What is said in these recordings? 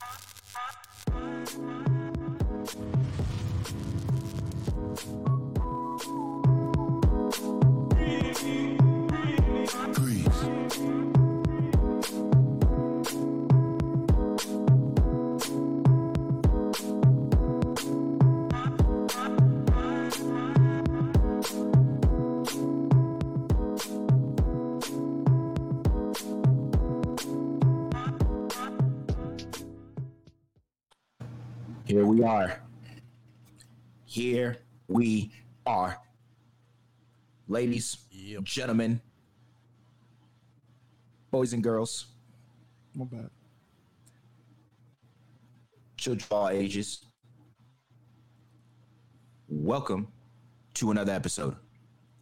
Here we are. Here we are. Ladies, Yep. gentlemen, boys and girls, My bad. children of all ages. Welcome to another episode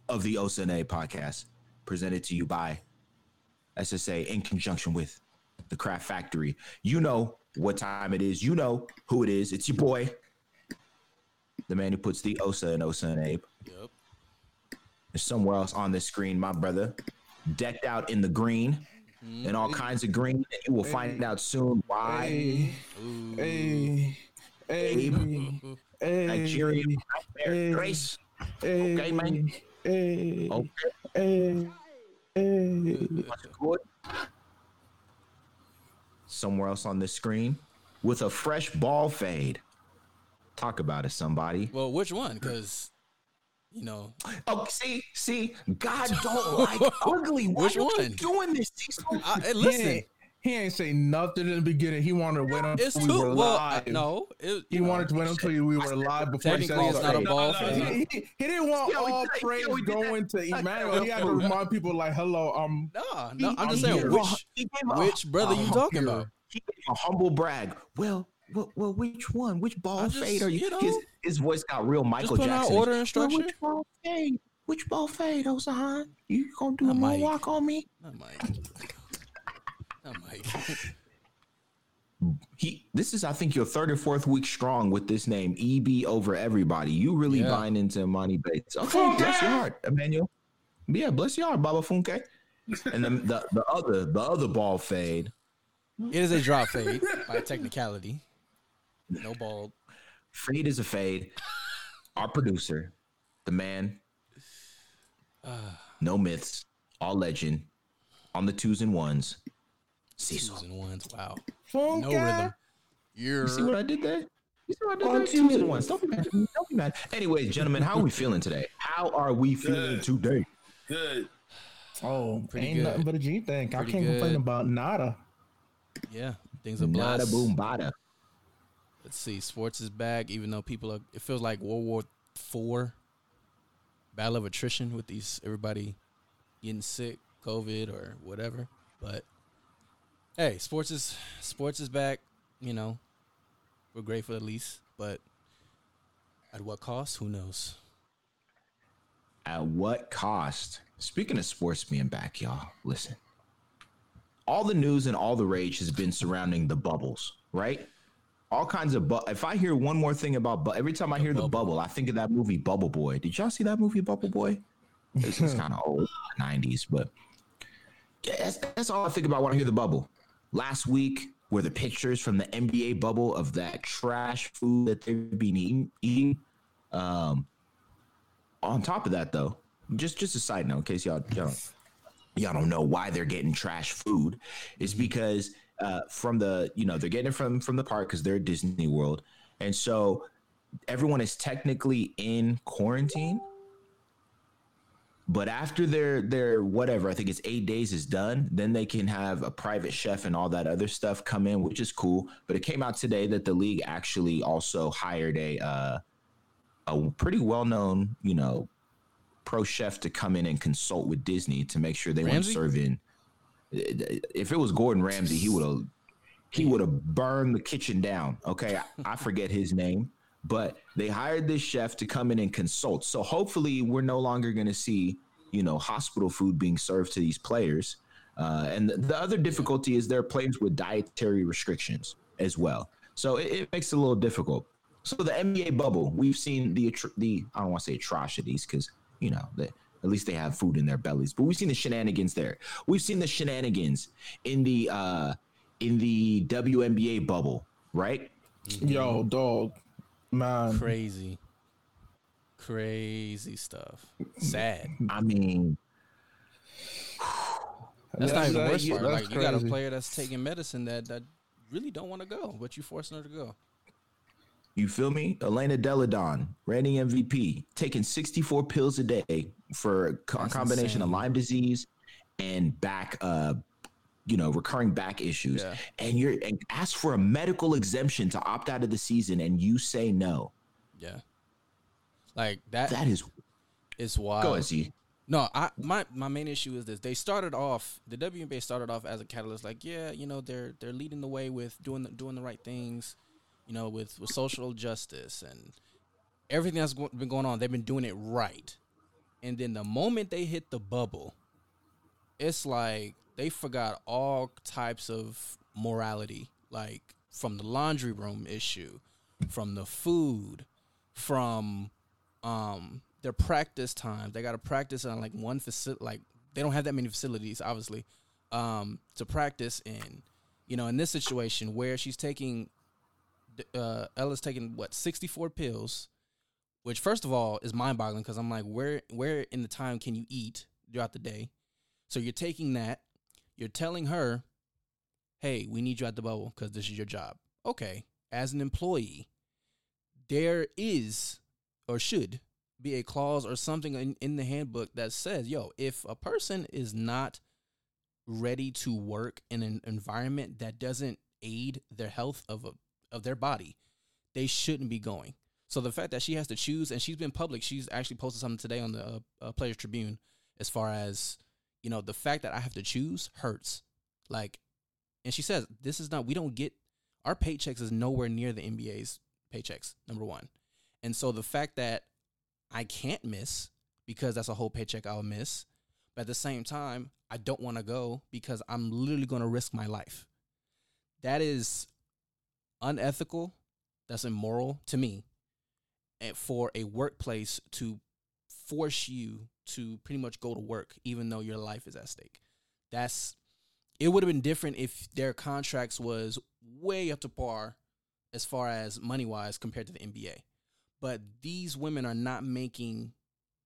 of the OSNA podcast, presented to you by SSA in conjunction with the Craft Factory. You know what time it is. You know who it is. It's your boy, the man who puts the OSA in OSNA. Yep. There's somewhere else on the screen, my brother, decked out in the green mm-hmm. and all kinds of green. And you will find out soon why. Hey, Ooh. hey, hey, hey, Nigerian Hey. Grace. hey, Okay, man. Hey, Okay, hey, hey. what's good? Somewhere else on the screen with a fresh ball fade. Talk about it, somebody. Well, which one? Because you know, Oh, see, see, God don't like ugly. Why Which one? doing this? I, hey, listen, he ain't say nothing in the beginning. He wanted to wait until it's we too were well. live. I- no, it, He know, wanted to wait until we were live before he said it's not a ball No, no, no. He, he, he didn't want Yeah, all did praise Yeah, we that. going to Emmanuel. He had to remind people like, "Hello, um, No, no, I'm just saying gave which He gave a- which brother you a- talking about? He gave a humble brag. Well, well, well which one? Which ball I just- fade are you? you know, his, his voice got real Michael put out Jackson. order Well, and which ball fade? Which ball fade, Osahan? You gonna do Not a Mike. moonwalk on me? Not Mike. Oh, Not Mike. He. This is, I think, your third or fourth week strong with this name, EB over everybody. You really Yeah. buying into Money Bates. Okay, bless your heart, Emmanuel. Yeah, bless your heart, Baba Funke. And then the, the other the other ball fade. It is a drop fade by technicality. No ball. Fade is a fade. Our producer, the man, uh. no myths, all legend, on the twos and ones. Cecil. Twos and ones. Wow. Funke. No rhythm. You're You see what I did there? You see what I did there? Twos and ones. Don't be mad. Don't be mad. Anyways, gentlemen, how are we feeling today? How are we feeling Good. today? Good. Oh, Pretty ain't good. nothing but a G thing. I can't complain about nada. yeah. Things are Nada blessed. boom bada. Let's see. Sports is back, even though people are. It feels like World War Four, battle of attrition with these everybody getting sick, COVID or whatever. But hey, sports is sports is back. You know, we're grateful at least, but at what cost? Who knows? At what cost? Speaking of sports being back, y'all, listen. All the news and all the rage has been surrounding the bubbles, right? All kinds of bu- if I hear one more thing about bu- every time I hear the bubble, I think of that movie Bubble Boy. Did y'all see that movie Bubble Boy? This is kind of old, nineties, but yeah, that's, that's all I think about when I hear the bubble. Last week were the pictures from the NBA bubble of that trash food that they've been eating. eating. Um, on top of that, though, just just a side note, in case y'all y'all don't, y'all don't know why they're getting trash food, is because uh, from the you know they're getting it from from the park because they're Disney World, and so everyone is technically in quarantine. But after their their whatever, I think it's eight days is done, then they can have a private chef and all that other stuff come in, which is cool. But it came out today that the league actually also hired a uh, a pretty well known, you know, pro chef to come in and consult with Disney to make sure they weren't serving. If it was Gordon Ramsay, he would have he would have burned the kitchen down. Okay, I, I forget his name, but they hired this chef to come in and consult. So hopefully, we're no longer going to see you know hospital food being served to these players. Uh, and the, the other difficulty is there are players with dietary restrictions as well. So it, it makes it a little difficult. So the NBA bubble, we've seen the the I don't want to say atrocities because you know the, at least they have food in their bellies, but we've seen the shenanigans there. We've seen the shenanigans in the uh, in the WNBA bubble, right? Yo, dog, man. Crazy. Crazy stuff. Sad. I mean, That's not even the worst part. that's Like you got a player that's taking medicine that that really don't want to go, but you forcing her to go. you feel me? Elena Delle Donne, reigning MVP, taking 64 pills a day for a co- That's combination of. Lyme disease and back, uh, you know, recurring back issues. Yeah. And you're and ask for a medical exemption to opt out of the season, and you say no. Yeah. Like that That is is wild. go ahead, Z. No, I my my main issue is this. They started off the WNBA started off as a catalyst, like yeah, you know they're they're leading the way with doing the, doing the right things, you know, with with social justice and everything that's go- been going on. They've been doing it right, and then the moment they hit the bubble, it's like they forgot all types of morality, like from the laundry room issue, from the food, from um their practice time. They got to practice on like one facility. Like they don't have that many facilities, obviously, um, to practice in. You know, in this situation where she's taking, uh, Ella's taking what sixty four pills, which first of all is mind boggling because I'm like, where where in the time can you eat throughout the day? So you're taking that, you're telling her, hey, we need you at the bubble because this is your job. Okay, as an employee, there is or should be a clause or something in, in the handbook that says, yo, if a person is not ready to work in an environment that doesn't aid their health of a, of their body, they shouldn't be going. So the fact that she has to choose, and she's been public, she's actually posted something today on the uh, uh, Players Tribune, as far as you know, the fact that I have to choose hurts. Like, and she says this is not. We don't get our paychecks is nowhere near the NBA's paychecks. Number one, and so the fact that I can't miss because that's a whole paycheck I'll miss, but at the same time, I don't want to go because I'm literally going to risk my life. That is unethical. That's immoral to me. And for a workplace to force you to pretty much go to work even though your life is at stake. That's it would have been different if their contracts was way up to par as far as money wise compared to the NBA. But these women are not making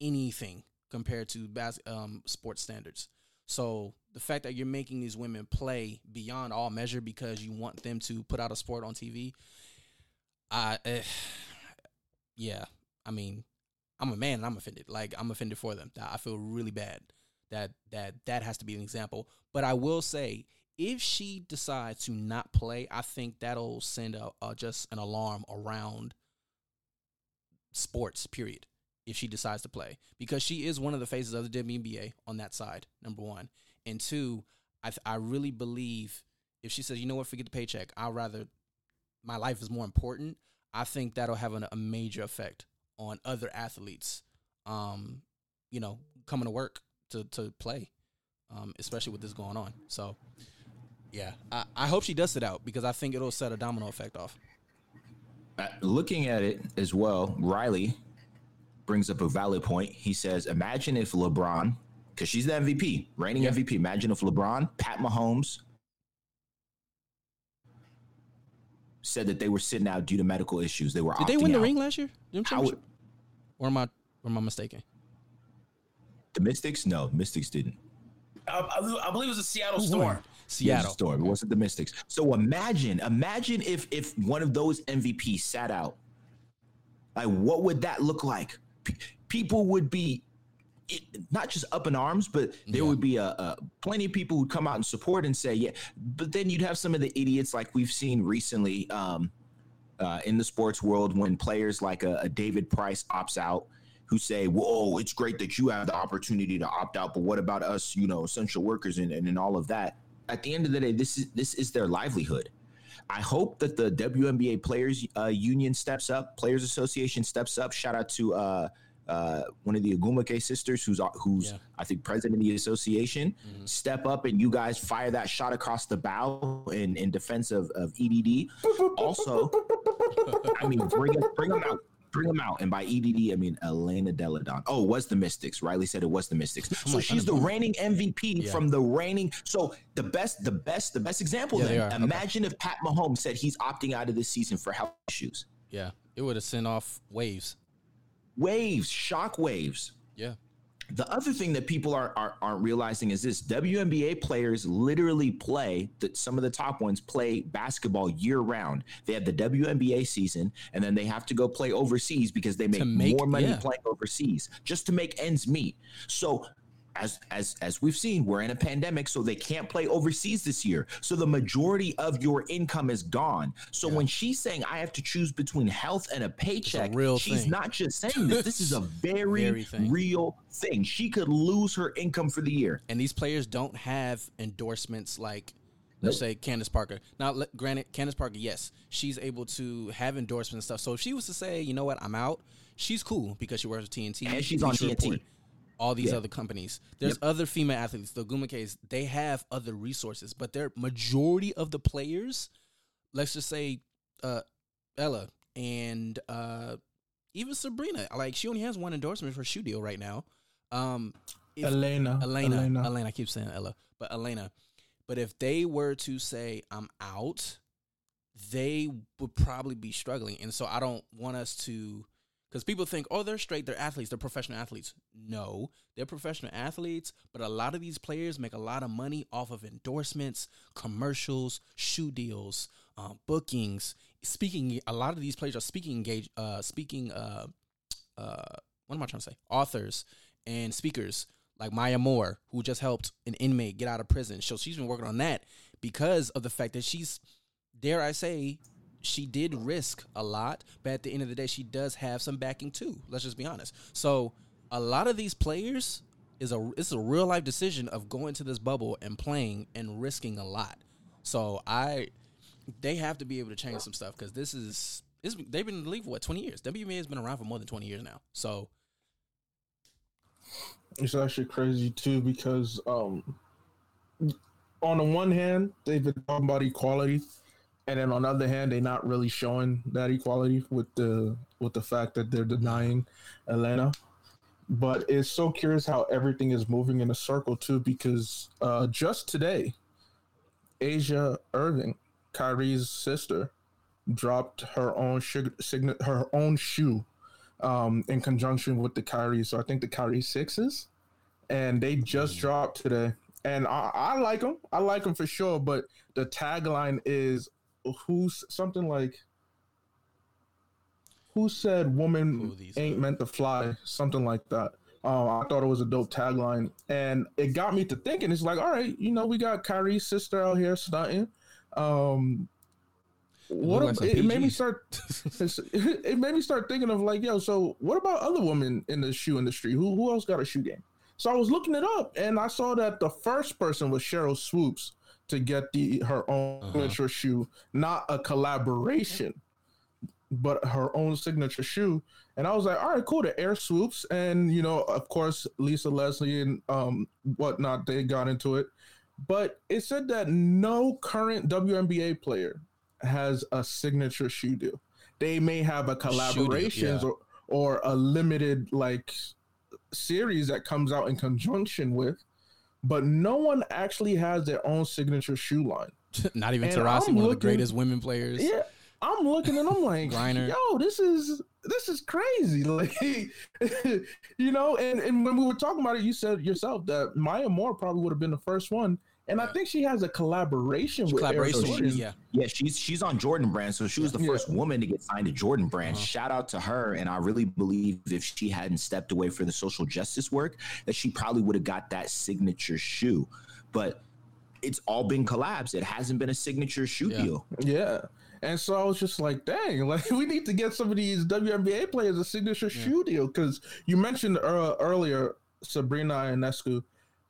anything compared to bas- um, sports standards. So the fact that you're making these women play beyond all measure because you want them to put out a sport on TV, I, eh, yeah, I mean, I'm a man and I'm offended. Like I'm offended for them. I feel really bad that that that has to be an example. But I will say, if she decides to not play, I think that'll send a, a just an alarm around sports. Period. If she decides to play, because she is one of the faces of the WNBA on that side. Number one, and two, I th- I really believe if she says, you know what, forget the paycheck, I'd rather my life is more important. I think that'll have an, a major effect on other athletes, um, you know, coming to work to to play, um, especially with this going on. So, yeah, I, I hope she does it out because I think it'll set a domino effect off. Uh, looking at it as well, Riley brings up a valid point. He says, "Imagine if LeBron, because she's the MVP, reigning Yeah. MVP. Imagine if LeBron, Pat Mahomes." Said that they were sitting out due to medical issues. They were. Did they opting win the out. ring last year? Them How would- championship? Or am I or am I mistaken? The Mystics? No, Mystics didn't. I, I, I believe it was a Seattle Who Storm. Won? It was Seattle. Storm. It wasn't the Mystics. So imagine, imagine if if one of those MVPs sat out. Like, what would that look like? P- people would be it, not just up in arms, but there Yeah. would be a, a plenty of people who'd come out and support and say, yeah. But then you'd have some of the idiots like we've seen recently um, uh, in the sports world when players like a, a David Price opts out. Who say, "Whoa, it's great that you have the opportunity to opt out, but what about us, you know, essential workers and, and, and all of that?" At the end of the day, this is this is their livelihood. I hope that the WNBA Players uh, Union steps up, Players Association steps up. Shout out to uh, uh, one of the Ogwumike sisters, who's who's Yeah. I think president of the association. Mhm. Step up and you guys fire that shot across the bow in, in defense of, of EDD. Also, I mean, bring 'em- bring them out, bring them out. And by EDD, I mean Elena Delle Donne. Oh, was the Mystics. Riley said it was the Mystics. So she's the reigning MVP Yeah. from the reigning. So the best, the best, the best example. Yeah, then are. Okay. imagine if Pat Mahomes said he's opting out of this season for health issues. Yeah, it would have sent off waves. Waves, shock waves. Yeah, The other thing that people are, are aren't realizing is this: WNBA players literally play that some of the top ones play basketball year round. They have the WNBA season, and then they have to go play overseas because they make, make- more money yeah. playing overseas just to make ends meet. So. As, as as we've seen, we're in a pandemic, so they can't play overseas this year. So the majority of your income is gone. So when she's saying I have to choose between health and a paycheck, real she's thing. not just saying this. This is a very, Very thing. real thing. She could lose her income for the year. and these players don't have endorsements like let's say Candace Parker. Now, granted, Candace Parker, yes, she's able to have endorsements and stuff. So if she was to say, you know what, I'm out, she's cool because she works with TNT And she's on TNT. All these Yeah. other companies. There's other female athletes. The Ogwumikes, they have other resources, but their majority of the players, let's just say uh, Ella and uh, even Sabrina, like she only has one endorsement for a shoe deal right now. Um, if- Elena. Elena, Elena, Elena. I keep saying Ella, but Elena. But if they were to say I'm out, they would probably be struggling. And so I don't want us to because people think, oh, they're straight, they're athletes, they're professional athletes. No, they're professional athletes, but a lot of these players make a lot of money off of endorsements, commercials, shoe deals, um, bookings. Speaking, a lot of these players are speaking engage, uh, speaking, uh, uh, what am I trying to say? Authors and speakers like Maya Moore, who just helped an inmate get out of prison. So she's been working on that because of the fact that she's, dare I say, she did risk a lot, but at the end of the day, she does have some backing too. Let's just be honest. So a lot of these players is a it's a real life decision of going to this bubble and playing and risking a lot. So I, they have to be able to change some stuff because this is this, they've been in the league for what twenty years. WNBA has been around for more than twenty years now. So It's actually crazy too because um on the one hand they've been talking about equality and then on the other hand they're not really showing that equality with the with the fact that they're denying Elena. But it's so curious how everything is moving in a circle too because uh just today Asia Irving, Kyrie's sister, dropped her own sugar, sign- her own shoe um, in conjunction with the Kyrie. So I think the Kyrie sixes, and they just dropped today. And I, I like them. I like them for sure. But the tagline is "Who's something like." Who said woman ain't are? meant to fly? Something like that. Um, I thought it was a dope tagline, and it got me to thinking. It's like, all right, you know, we got Kyrie's sister out here stunting. Um, what ab- it made me start it made me start thinking of like, yo, so what about other women in the shoe industry? Who who else got a shoe game? So I was looking it up, and I saw that the first person was Sheryl Swoopes to get the her own Uh-huh. signature shoe, not a collaboration, but her own signature shoe. And I was like, all right, cool. The Air Swoopes, and you know, of course, Lisa Leslie and um whatnot, they got into it. But it said that no current WNBA player has a signature shoe deal. They may have a collaborations yeah. or, or a limited like series that comes out in conjunction with, but no one actually has their own signature shoe line. not even And Taurasi, I'm one of the greatest women players. Yeah, I'm looking and I'm like, Griner. yo, this is this is crazy. Like, you know, and, and when we were talking about it, you said yourself that Maya Moore probably would have been the first one. And I think she has a collaboration with Air Collaboration, So Jordan. yeah. Yeah, she's she's on Jordan Brand, so she was the Yeah. first woman to get signed to Jordan Brand. Uh-huh. Shout out to her, and I really believe if she hadn't stepped away for the social justice work, that she probably would have got that signature shoe. But it's all been collabs. It hasn't been a signature shoe Yeah. deal. Yeah. And so I was just like, dang, like we need to get some of these WNBA players a signature shoe deal because you mentioned uh, earlier Sabrina Ionescu.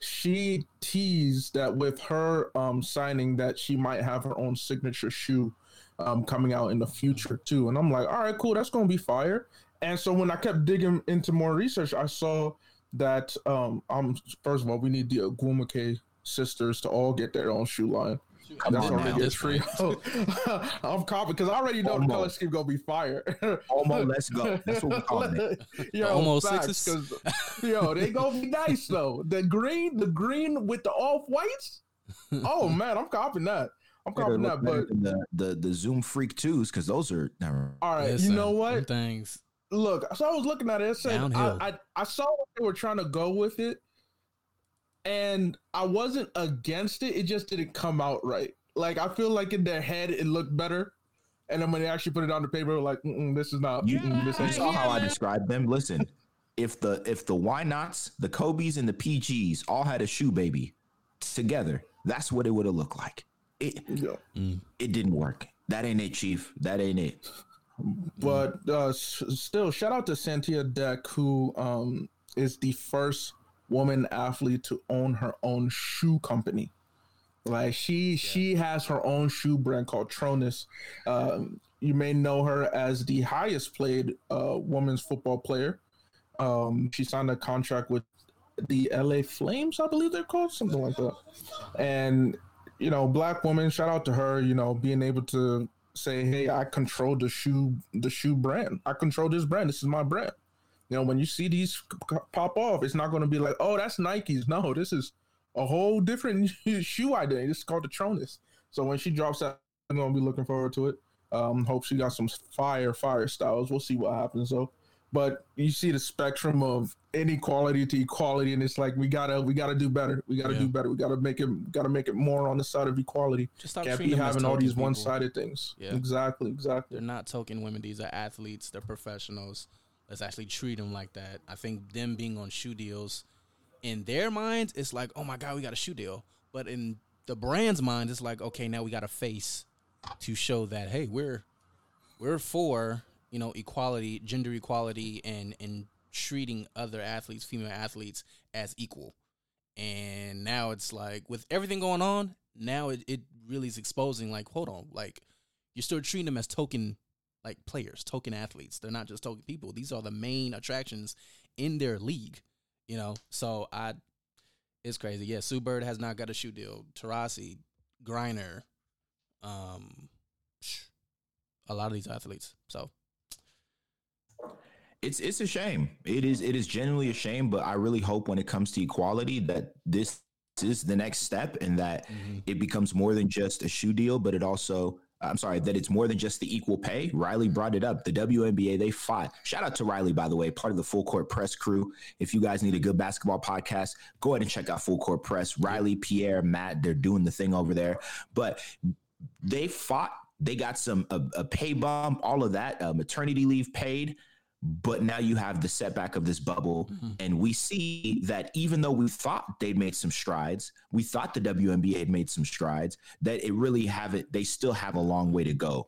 She teased that with her um, signing that she might have her own signature shoe um, coming out in the future too. And I'm like, all right, cool, that's gonna be fire. And so when I kept digging into more research, I saw that um, um first of all we need the Ogwumike sisters to all get their own shoe line. Come That's on already now. a trio. I'm confident because I already know the color scheme gonna be fire. Almost, let's go. That's what we're calling it. yo, Almost facts, sixes. 'cause, yo, they gonna be nice though. The green, the green with the off whites. Oh man, I'm copying that. I'm Better copying that. But the, the the Zoom Freak twos because those are never. all right, Listen, you know what? Things. Look, so I was looking at it. It said I, I I saw what they were trying to go with it, and I wasn't against it. It just didn't come out right. Like I feel like in their head it looked better, and then when they actually put it on the paper, like this is not. You, this you saw how I described them. Listen, if the if the why nots, the Kobe's, and the PGs all had a shoe baby together, that's what it would have looked like. It Yeah. it didn't work. That ain't it, Chief. That ain't it. But uh, s- still, shout out to Santia Deck, who um, is the first woman athlete to own her own shoe company. Like she, she has her own shoe brand called Tronus. Um, you may know her as the highest played uh, women's football player. Um, she signed a contract with the LA Flames, I believe they're called, something like that. And you know, black woman, shout out to her. You know, being able to say, "Hey, I control the shoe, the shoe brand. I control this brand. This is my brand." You know, when you see these pop off, it's not going to be like, "Oh, that's Nikes." No, this is a whole different shoe identity. This is called the Tronus. So when she drops that, I'm going to be looking forward to it. Um, hope she got some fire, fire styles. We'll see what happens though. But you see the spectrum of inequality to equality, and it's like we gotta, we gotta do better. We gotta Yeah. do better. We gotta make it, gotta make it more on the side of equality. Just stop Can't be having all these people. one-sided things. Yeah. Exactly, exactly. They're not token women. These are athletes. They're professionals. Let's actually treat them like that. I think them being on shoe deals, in their minds, it's like, oh my god, we got a shoe deal. But in the brand's mind, it's like, okay, now we got a face to show that hey, we're we're for you know equality, gender equality, and and treating other athletes, female athletes, as equal. And now it's like with everything going on, now it, it really is exposing like, hold on, like you're still treating them as token like players, token athletes. They're not just token people. These are the main attractions in their league. You know, so I it's crazy. Yeah, Sue Bird has not got a shoe deal. Taurasi, Griner, um, a lot of these athletes. So It's it's a shame. It is it is genuinely a shame, but I really hope when it comes to equality that this is the next step and that it becomes more than just a shoe deal, but it also I'm sorry, that it's more than just the equal pay. Riley brought it up. The WNBA, they fought. Shout out to Riley, by the way, part of the Full Court Press crew. If you guys need a good basketball podcast, go ahead and check out Full Court Press. Riley, Pierre, Matt, they're doing the thing over there. But they fought. They got some a, a pay bump, all of that, uh, maternity leave paid. But now you have the setback of this bubble, and we see that even though we thought they'd made some strides, we thought the WNBA had made some strides, that it really haven't. They still have a long way to go.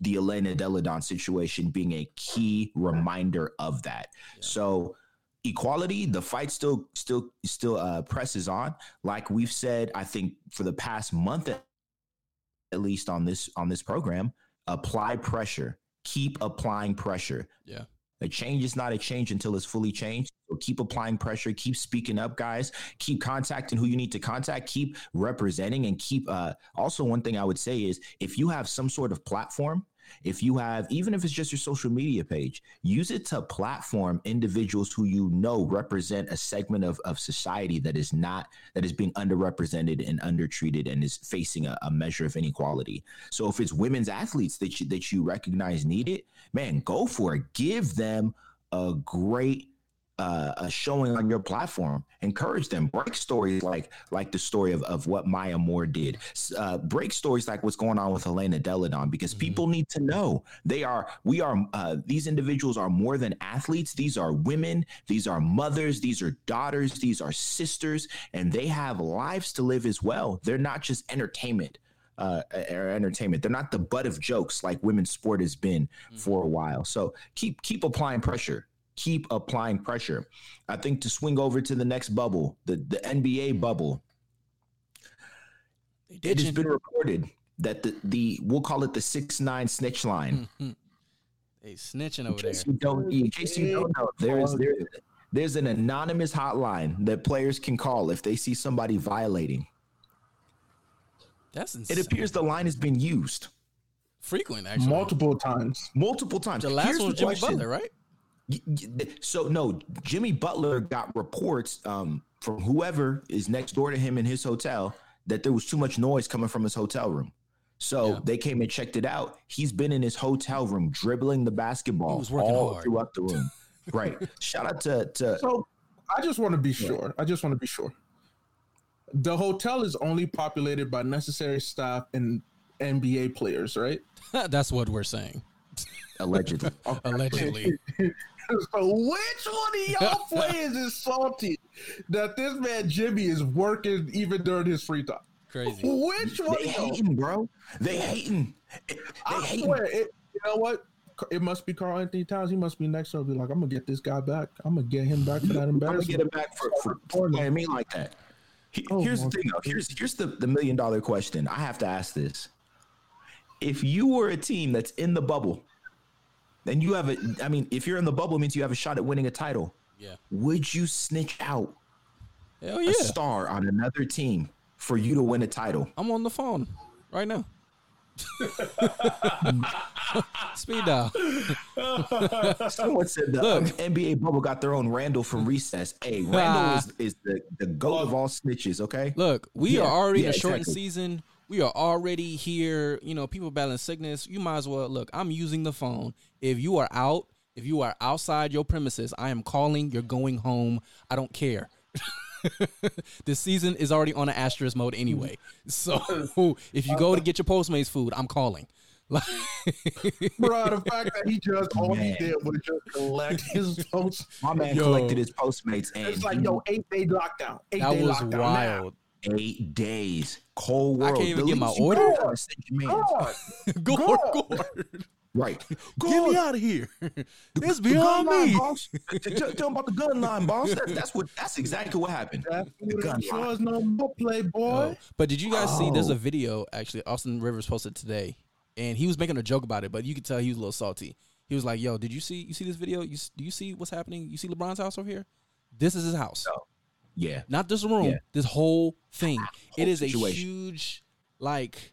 The Elena Delle Donne situation being a key reminder of that. So equality the fight still still still uh presses on like we've said i think for the past month at least on this on this program apply pressure keep applying pressure yeah, a change is not a change until it's fully changed. So keep applying pressure, keep speaking up, guys. Keep contacting who you need to contact. Keep representing, and keep. Uh, also, one thing I would say is if you have some sort of platform, if you have, even if it's just your social media page, use it to platform individuals who you know represent a segment of, of society that is not that is being underrepresented and undertreated and is facing a, a measure of inequality. So if it's women's athletes that you that you recognize need it, man, go for it. Give them a great uh, a showing on your platform. Encourage them. Break stories like like the story of, of what Maya Moore did. Uh, break stories like what's going on with Helena Delle Donne because people need to know they are we are uh, these individuals are more than athletes. These are women. These are mothers. These are daughters. These are sisters, and they have lives to live as well. They're not just entertainment uh, or entertainment. They're not the butt of jokes like women's sport has been for a while. So keep keep applying pressure. Keep applying pressure. I think to swing over to the next bubble, the the NBA bubble. they It did. has been reported that the the we'll call it the six nine snitch line. Mm-hmm. They snitching In over there. you don't, in case you don't know, there's there, there's an anonymous hotline that players can call if they see somebody violating. That's It appears the line has been used frequent actually. multiple times. multiple times. The last Here's one was Jimmy question. Butler, right? Y- y- So no, Jimmy Butler got reports um, from whoever is next door to him in his hotel that there was too much noise coming from his hotel room. So Yeah. they came and checked it out. He's been in his hotel room dribbling the basketball He was working all hard. throughout the room. right. Shout out to to So I just want to be sure. I just want to be sure. The hotel is only populated by necessary staff and NBA players, right? That's what we're saying. allegedly. Allegedly. So which one of y'all players is salty that this man Jimmy is working even during his free time? Crazy. Which one? they of y'all? hating, bro. They hating. They I hating. swear, it, you know what? It must be Karl-Anthony Towns. He must be next to be like, I'm gonna get this guy back. I'm gonna get him back for that I'm gonna get him back for, for, for playing me like that. He- Oh, here's the thing, though. Here's here's the, the million dollar question. I have to ask this: If you were a team that's in the bubble, then you have a. I mean, if you're in the bubble, it means you have a shot at winning a title. Yeah. Would you snitch out Hell yeah. a star on another team for you to win a title? I'm on the phone right now. Speed dial. Someone said the Look. NBA bubble got their own Randall from recess. Hey, Randall is, is the, the goat of all snitches, okay? Look, we Yeah, are already yeah, in a shortened exactly. season. We are already here. You know, people battling sickness. You might as well look. I'm using the phone. If you are out, if you are outside your premises, I am calling. You're going home. I don't care. this season is already on an asterisk mode anyway. So if you go to get your Postmates food, I'm calling. Like, Bro, the fact that he just all he did was just collect his posts. My man Yo. collected his Postmates and It's like, he- yo, eight day lockdown. Eight that day was lockdown. wild. Eight days. Cold I can't even The get my order? can do is send your Now. mans. God, Gore, God. gore. Right. Get me out of here. It's The beyond gun line, me. boss. T- t- Tell him about the gun line, boss. That's, that's what. That's exactly what happened. that The gun line. no more, playboy. Oh. But did you guys see? There's Oh. a video actually. Austin Rivers posted today, and he was making a joke about it, but you could tell he was a little salty. He was like, "Yo, did you see? You see this video? You do you see what's happening? You see LeBron's house over here? This is his house, No. Yeah. not this room. Yeah. This whole thing. it Whole is situation. a huge like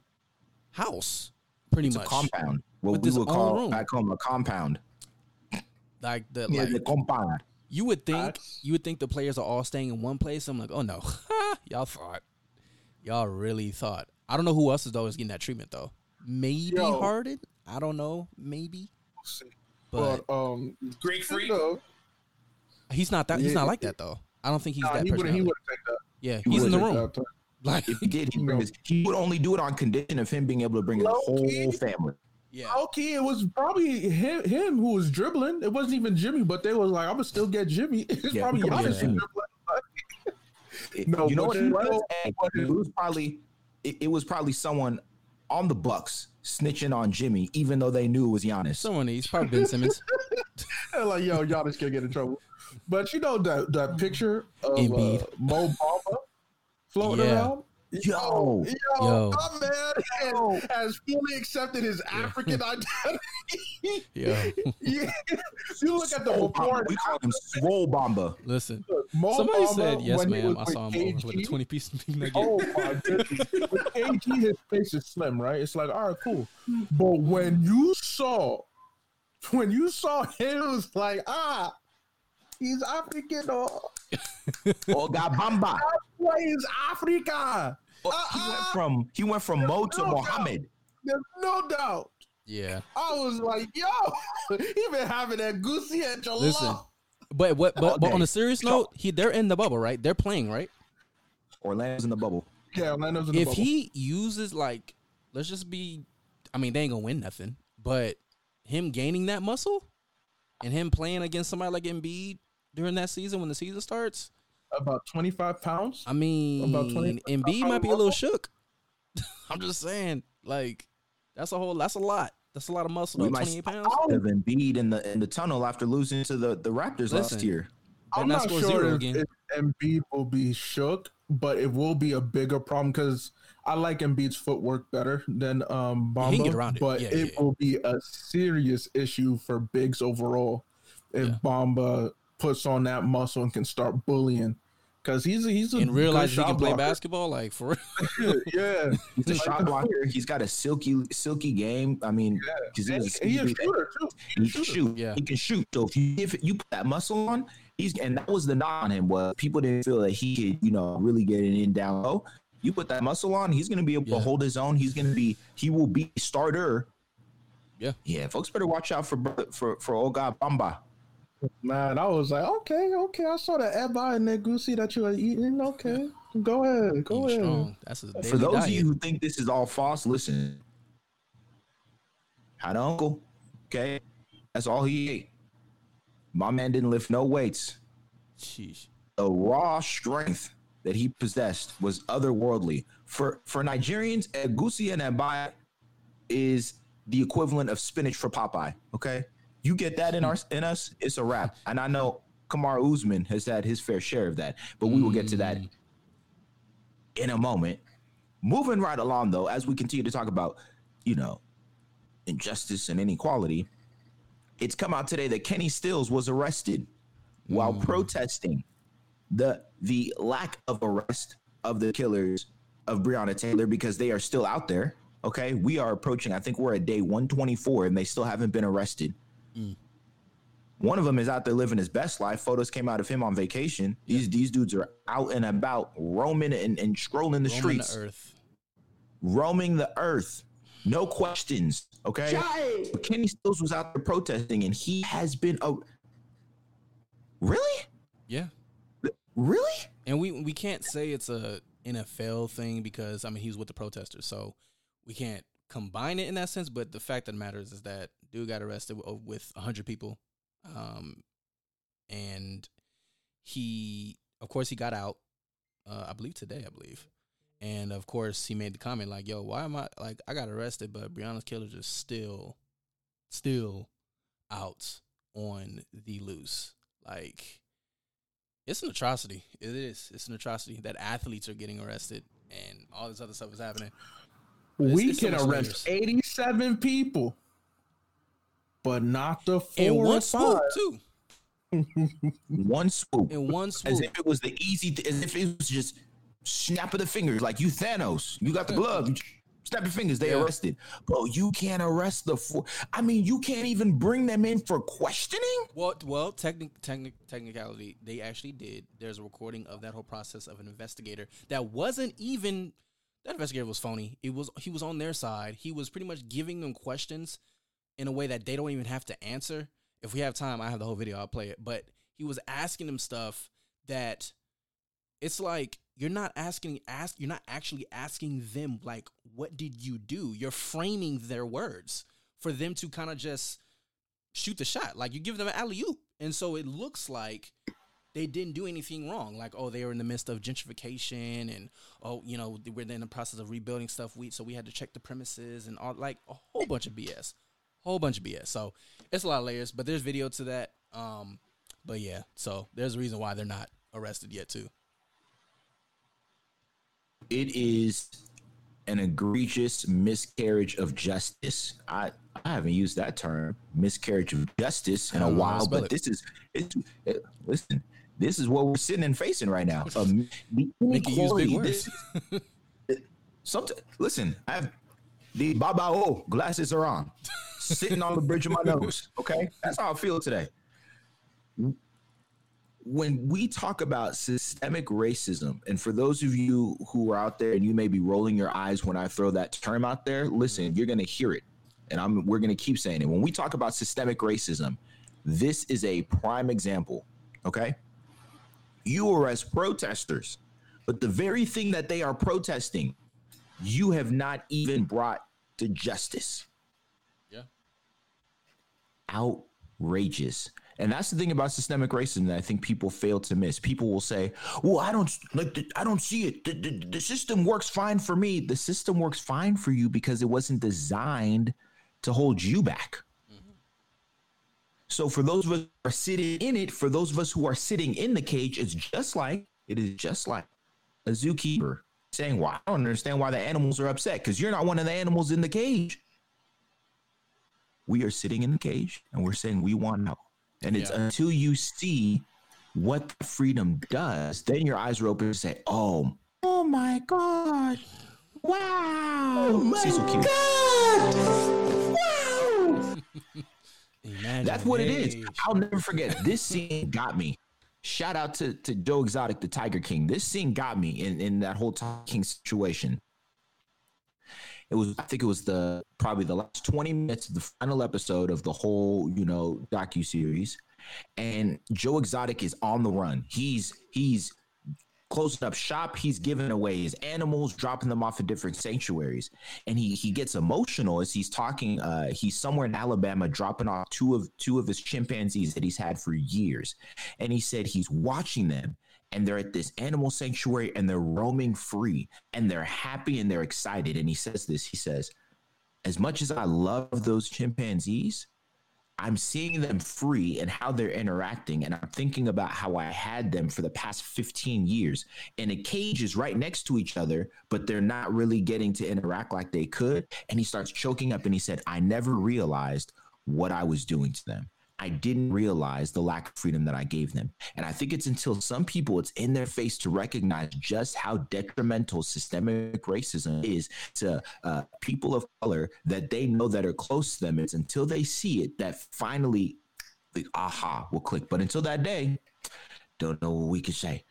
house, pretty It's much. a compound. What With we his would call room. back home a compound. Like the Yeah, like the compound. you would think That's- you would think the players are all staying in one place. I'm like, oh no, y'all thought, y'all really thought. I don't know who else is though is getting that treatment though. Maybe Yo. Harden. I don't know. Maybe, but But um, Greek freak. you he's not that. He's not like that though. I don't think he's nah, that. he would he personality. that. Yeah, He he's in the room. Like, If he did, he, bring his, he would only do it on condition of him being able to bring his whole key. family. yeah, Okay, it was probably him, him who was dribbling. It wasn't even Jimmy, but they was like, "I'm gonna still get Jimmy." It's Yeah, probably he probably Giannis got dribbling. It- No, you know what it was? know it it- was probably it, it was probably someone on the Bucks snitching on Jimmy, even though they knew it was Giannis. someone he's probably Ben Simmons. They're like, "Yo, just can't get in trouble." But you know that that picture of uh, Embiid. Mo Bamba floating Yeah. around. Yo. yo, Yo. my man has, has fully accepted his African identity. Yeah, yeah. You look at the Swole report. We call him Swole Bomba. listen. Mo Somebody Bamba, said yes, ma'am. I saw him with over with a KG, twenty piece nugget. Oh my goodness. With KG, his face is slim, right? It's like, all right, cool. But when you saw, when you saw him, it was like, ah, he's African or Oga Bamba. why is Africa? Oh, He went Uh-uh. from he went from Mo to No doubt. Mohammed. There's no doubt. Yeah, I was like, yo, he been having that goosey at your Listen. but what? All But, but on a serious note, he they're in the bubble, right? They're playing, right? Orlando's in the bubble. Yeah, Orlando's in the if bubble. he uses like let's just be I mean they ain't gonna win nothing, but him gaining that muscle and him playing against somebody like Embiid during that season when the season starts, about 25 pounds. I mean About 20 Embiid might be a little shook. I'm just saying, like that's a whole that's a lot. That's a lot of muscle. We though, might 28 pounds. have Embiid in the in the tunnel after losing to the, the Raptors last year. I'm not not sure zero if, again. if Embiid will be shook, but it will be a bigger problem because I like Embiid's footwork better than um Yeah, he can Bamba. get around it. But Yeah, it yeah, yeah. will be a serious issue for bigs overall if Yeah. Bamba puts on that muscle and can start bullying because he's he's a And realize good he can shot play basketball, like for real. yeah, He's a Like, shot blocker. He's got a silky, silky game. I mean, Yeah. because And he's he, he a shooter too. He can shoot. Yeah. He can shoot. So if you if you put that muscle on, he's and that was the knock on him was people didn't feel that he could, you know, really get it in down low. You put that muscle on, he's gonna be able Yeah. to hold his own. He's gonna be he will be starter. Yeah. Yeah, folks better watch out for for for old guy Bamba. Man, I was like, okay, okay. I saw the eba and the goosey that you were eating. Okay, go ahead, go Eating ahead. strong. That's his daily For those diet. of you who think this is all false, listen. Had an uncle, okay? That's all he ate. My man didn't lift no weights. Sheesh. the raw strength that he possessed was otherworldly. For for Nigerians, egusi and ebaya is the equivalent of spinach for Popeye. Okay, you get that in our in us, it's a wrap. And I know Kamaru Usman has had his fair share of that, but we will get to that in a moment. Moving right along, though, as we continue to talk about, you know, injustice and inequality, it's come out today that Kenny Stills was arrested while mm. protesting the the lack of arrest of the killers of Breonna Taylor because they are still out there. Okay, we are approaching. I think we're at day 124, and they still haven't been arrested. Mm. One of them is out there living his best life. Photos came out of him on vacation. These these dudes are out and about, roaming and, and strolling the Roaming streets, the earth. roaming the earth. No questions. Okay. But Kenny Stills was out there protesting, and he has been a really, Yeah. Really. And we we can't say it's a NFL thing because I mean he's with the protesters, so we can't combine it in that sense. But the fact that matters is that dude got arrested with, hundred people, um, and he of course he got out. Uh, I believe today, I believe, and of course he made the comment like, "Yo, why am I like I got arrested, but Breonna's killers are still, still out on the loose." Like it's an atrocity. It is. It's an atrocity that athletes are getting arrested and all this other stuff is happening. It's- we it's can much arrest layers. 87 people, but not the four In or one swoop, too. One swoop. In one swoop. as if it was the easy, as if it was just snap of the fingers, like you Thanos. You got the glove, you snap your fingers, they Yeah. arrested. Bro, you can't arrest the four. I mean, you can't even bring them in for questioning. Well, well, technic, technic, technicality, they actually did. There's a recording of that whole process of an investigator that wasn't even. That investigator was phony. It was he was on their side. He was pretty much giving them questions in a way that they don't even have to answer. If we have time, I have the whole video. I'll play it. But he was asking them stuff that it's like you're not asking ask you're not actually asking them like what did you do? You're framing their words for them to kind of just shoot the shot. Like you give them an alley oop. And so it looks like they didn't do anything wrong. Like, oh, they were in the midst of gentrification and oh, you know, we're in the process of rebuilding stuff. We so we had to check the premises and all like a whole bunch of BS. Whole bunch of BS. So it's a lot of layers, but there's video to that. Um, but yeah, so there's a reason why they're not arrested yet too. It is an egregious miscarriage of justice. I I haven't used that term, miscarriage of justice, in a don't know how to while. But it. this is it, it- listen. This is what we're sitting and facing right now. Um, the Make you use big inequality, words. this- Sometimes, listen, I have the Baba O glasses are on, sitting on the bridge of my nose. Okay, that's how I feel today. When we talk about systemic racism, and for those of you who are out there and you may be rolling your eyes when I throw that term out there, listen, mm-hmm. you're going to hear it, and I'm we're going to keep saying it. When we talk about systemic racism, this is a prime example. Okay, you are as protesters, but the very thing that they are protesting you have not even brought to justice. Yeah. Outrageous. And that's the thing about systemic racism that I think people fail to miss. People will say, "Well, I don't like. The, I don't see it. The, the, the system works fine for me. The system works fine for you because it wasn't designed to hold you back." So for those of us who are sitting in it, for those of us who are sitting in the cage, it's just like it is just like a zookeeper saying, Well, I don't understand why the animals are upset because you're not one of the animals in the cage. We are sitting in the cage and we're saying we want out. And it's Yeah. until you see what freedom does, then your eyes are open to say, "Oh, oh my God, wow, oh Cecil Q. That's what it is. I'll never forget. This scene got me. Shout out to, to Joe Exotic, the Tiger King. This scene got me in, in that whole Tiger King situation. It was, I think it was the probably the last 20 minutes of the final episode of the whole, you know, docu series. And Joe Exotic is on the run. He's he's closing up shop. He's giving away his animals, dropping them off at different sanctuaries, and he he gets emotional as he's talking. Uh, he's somewhere in Alabama, dropping off two of two of his chimpanzees that he's had for years, and he said he's watching them. And they're at this animal sanctuary and they're roaming free and they're happy and they're excited. And he says this he says, As much as I love those chimpanzees, I'm seeing them free and how they're interacting. And I'm thinking about how I had them for the past 15 years in a cages right next to each other, but they're not really getting to interact like they could. And he starts choking up and he said, I never realized what I was doing to them. I didn't realize the lack of freedom that I gave them. And I think it's until some people it's in their face to recognize just how detrimental systemic racism is to uh, people of color that they know that are close to them. It's until they see it that finally the aha will click. But until that day, don't know what we could say.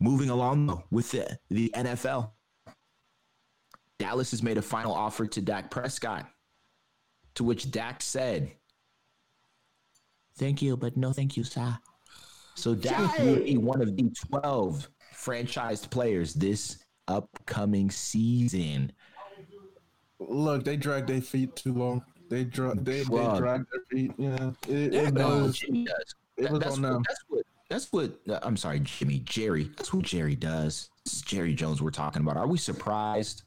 Moving along with the, the NFL, Dallas has made a final offer to Dak Prescott, to which Dak said, Thank you, but no thank you, sir. So Dak will be one of the 12 franchised players this upcoming season. Look, they dragged their feet too long. They drag they, they Shrug. dragged their feet. Yeah, it, Yeah, it no, was, Jimmy does. it That- was that's, on what, them. that's what that's what uh, I'm sorry, Jimmy, Jerry. That's what Jerry does. This is Jerry Jones we're talking about. Are we surprised?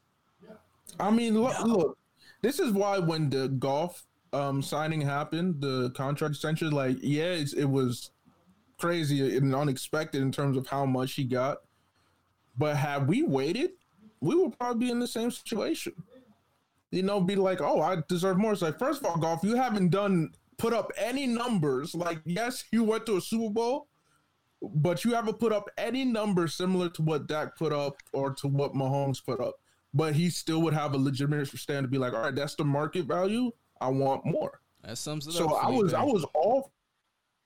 I mean, look, look, this is why when the Goff um signing happened, the contract extension, like, yeah, it was crazy and unexpected in terms of how much he got. But had we waited, we would probably be in the same situation. You know, be like, oh, I deserve more. It's like, first of all, Goff, you haven't done put up any numbers. Like, yes, you went to a Super Bowl, but you haven't put up any numbers similar to what Dak put up or to what Mahomes put up. But he still would have a legitimate stand to be like, all right, that's the market value. I want more. That sums it So up. I was, I was all,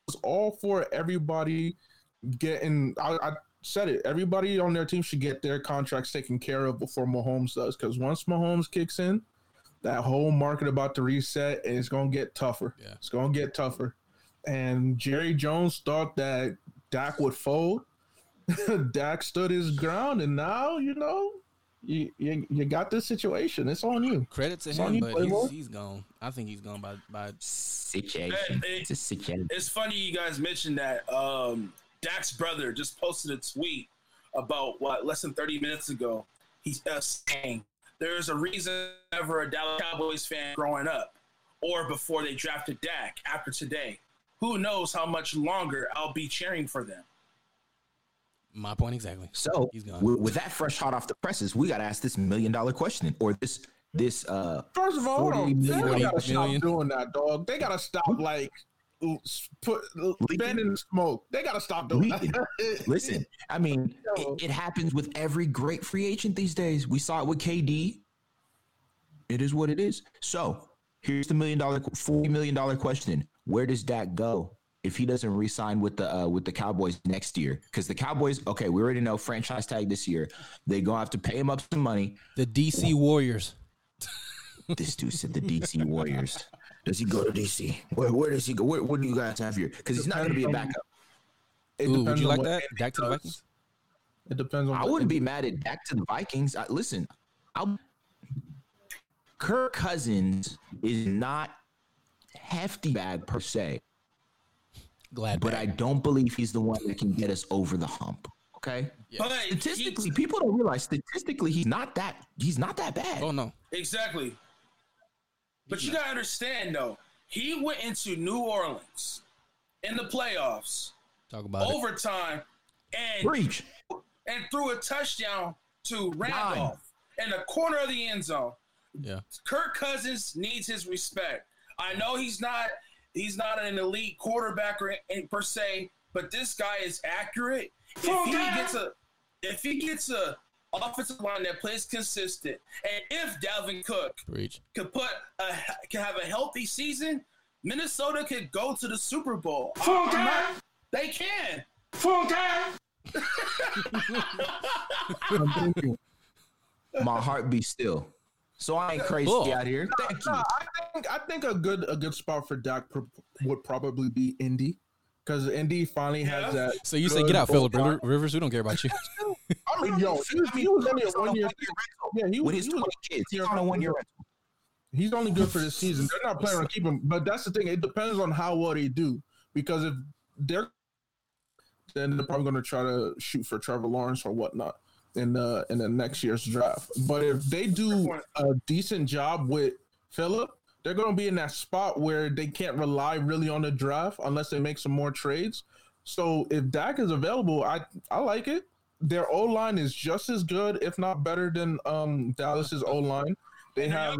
was all for everybody getting. I, I said it. Everybody on their team should get their contracts taken care of before Mahomes does. Because once Mahomes kicks in, that whole market about to reset, and it's gonna get tougher. Yeah. It's gonna get tougher. And Jerry Jones thought that Dak would fold. Dak stood his ground, and now you know you you, you got this situation. It's on you. Credit to It's him, you, but Playboy. he's, he's gone. I think he's gone by by Situation. Hey, hey. It's a situation. It's funny you guys mentioned that. Um, Dak's brother just posted a tweet about what less than 30 minutes ago. He's uh, saying there's a reason ever a Dallas Cowboys fan growing up, or before they drafted Dak. After today, who knows how much longer I'll be cheering for them. My point exactly. So He's gone. with, with that fresh hot off the presses, we got to ask this million dollar question or this this uh First of all, hold They gotta stop million. doing that, dog. They gotta stop like s- put spending smoke. They gotta stop doing Leaking. that. listen. I mean, it, it happens with every great free agent these days. We saw it with KD. It is what it is. So here's the million dollar, forty million dollar question: Where does Dak go if he doesn't re-sign with the uh, with the Cowboys next year? Because the Cowboys, okay, we already know franchise tag this year. They gonna have to pay him up some money. The DC Warriors. This dude said the DC Warriors. Does he go to DC? Where, where does he go? Where, what do you guys have here? Because he's not going to be a backup. It Ooh, would depends you like that? Back to the. Vikings? It depends on. I wouldn't be mad at back to the Vikings. I, listen, I'll, Kirk Cousins is not hefty bag per se, Glad, but I don't believe he's the one that can get us over the hump. Okay. Yeah. But Statistically, he- people don't realize statistically he's not that he's not that bad. Oh no, exactly. But you gotta understand though, he went into New Orleans in the playoffs, talk about it. overtime, and Breach. and threw a touchdown to Rudolph in the corner of the end zone. Yeah, Kirk Cousins needs his respect. I know he's not he's not an elite quarterback or eh, per se, but this guy is accurate. If he gets a, if he gets a offensive line that plays consistent, and if Dalvin Cook Breach. could put a can have a healthy season, Minnesota could go to the Super Bowl. Full I'm not- they can. Full time. My heart be still. So I ain't crazy Cool. out here. Thank you. No, I think I think a good a good spot for Dak pro- would probably be Indy because Indy finally Yeah. has that. So you say get out, Philip goal Rivers. We don't care about you. I mean, yo, he was, he was only a one year. Yeah, he was, With his he was 20 kids, he's on a one year rental. He's only good for this season. They're not planning on keeping him, but that's the thing. It depends on how well they do. Because if they're, then they're probably going to try to shoot for Trevor Lawrence or whatnot in the in the next year's draft. But if they do a decent job with Philip, they're going to be in that spot where they can't rely really on the draft unless they make some more trades. So if Dak is available, I I like it. Their O line is just as good, if not better, than um Dallas's O line. They have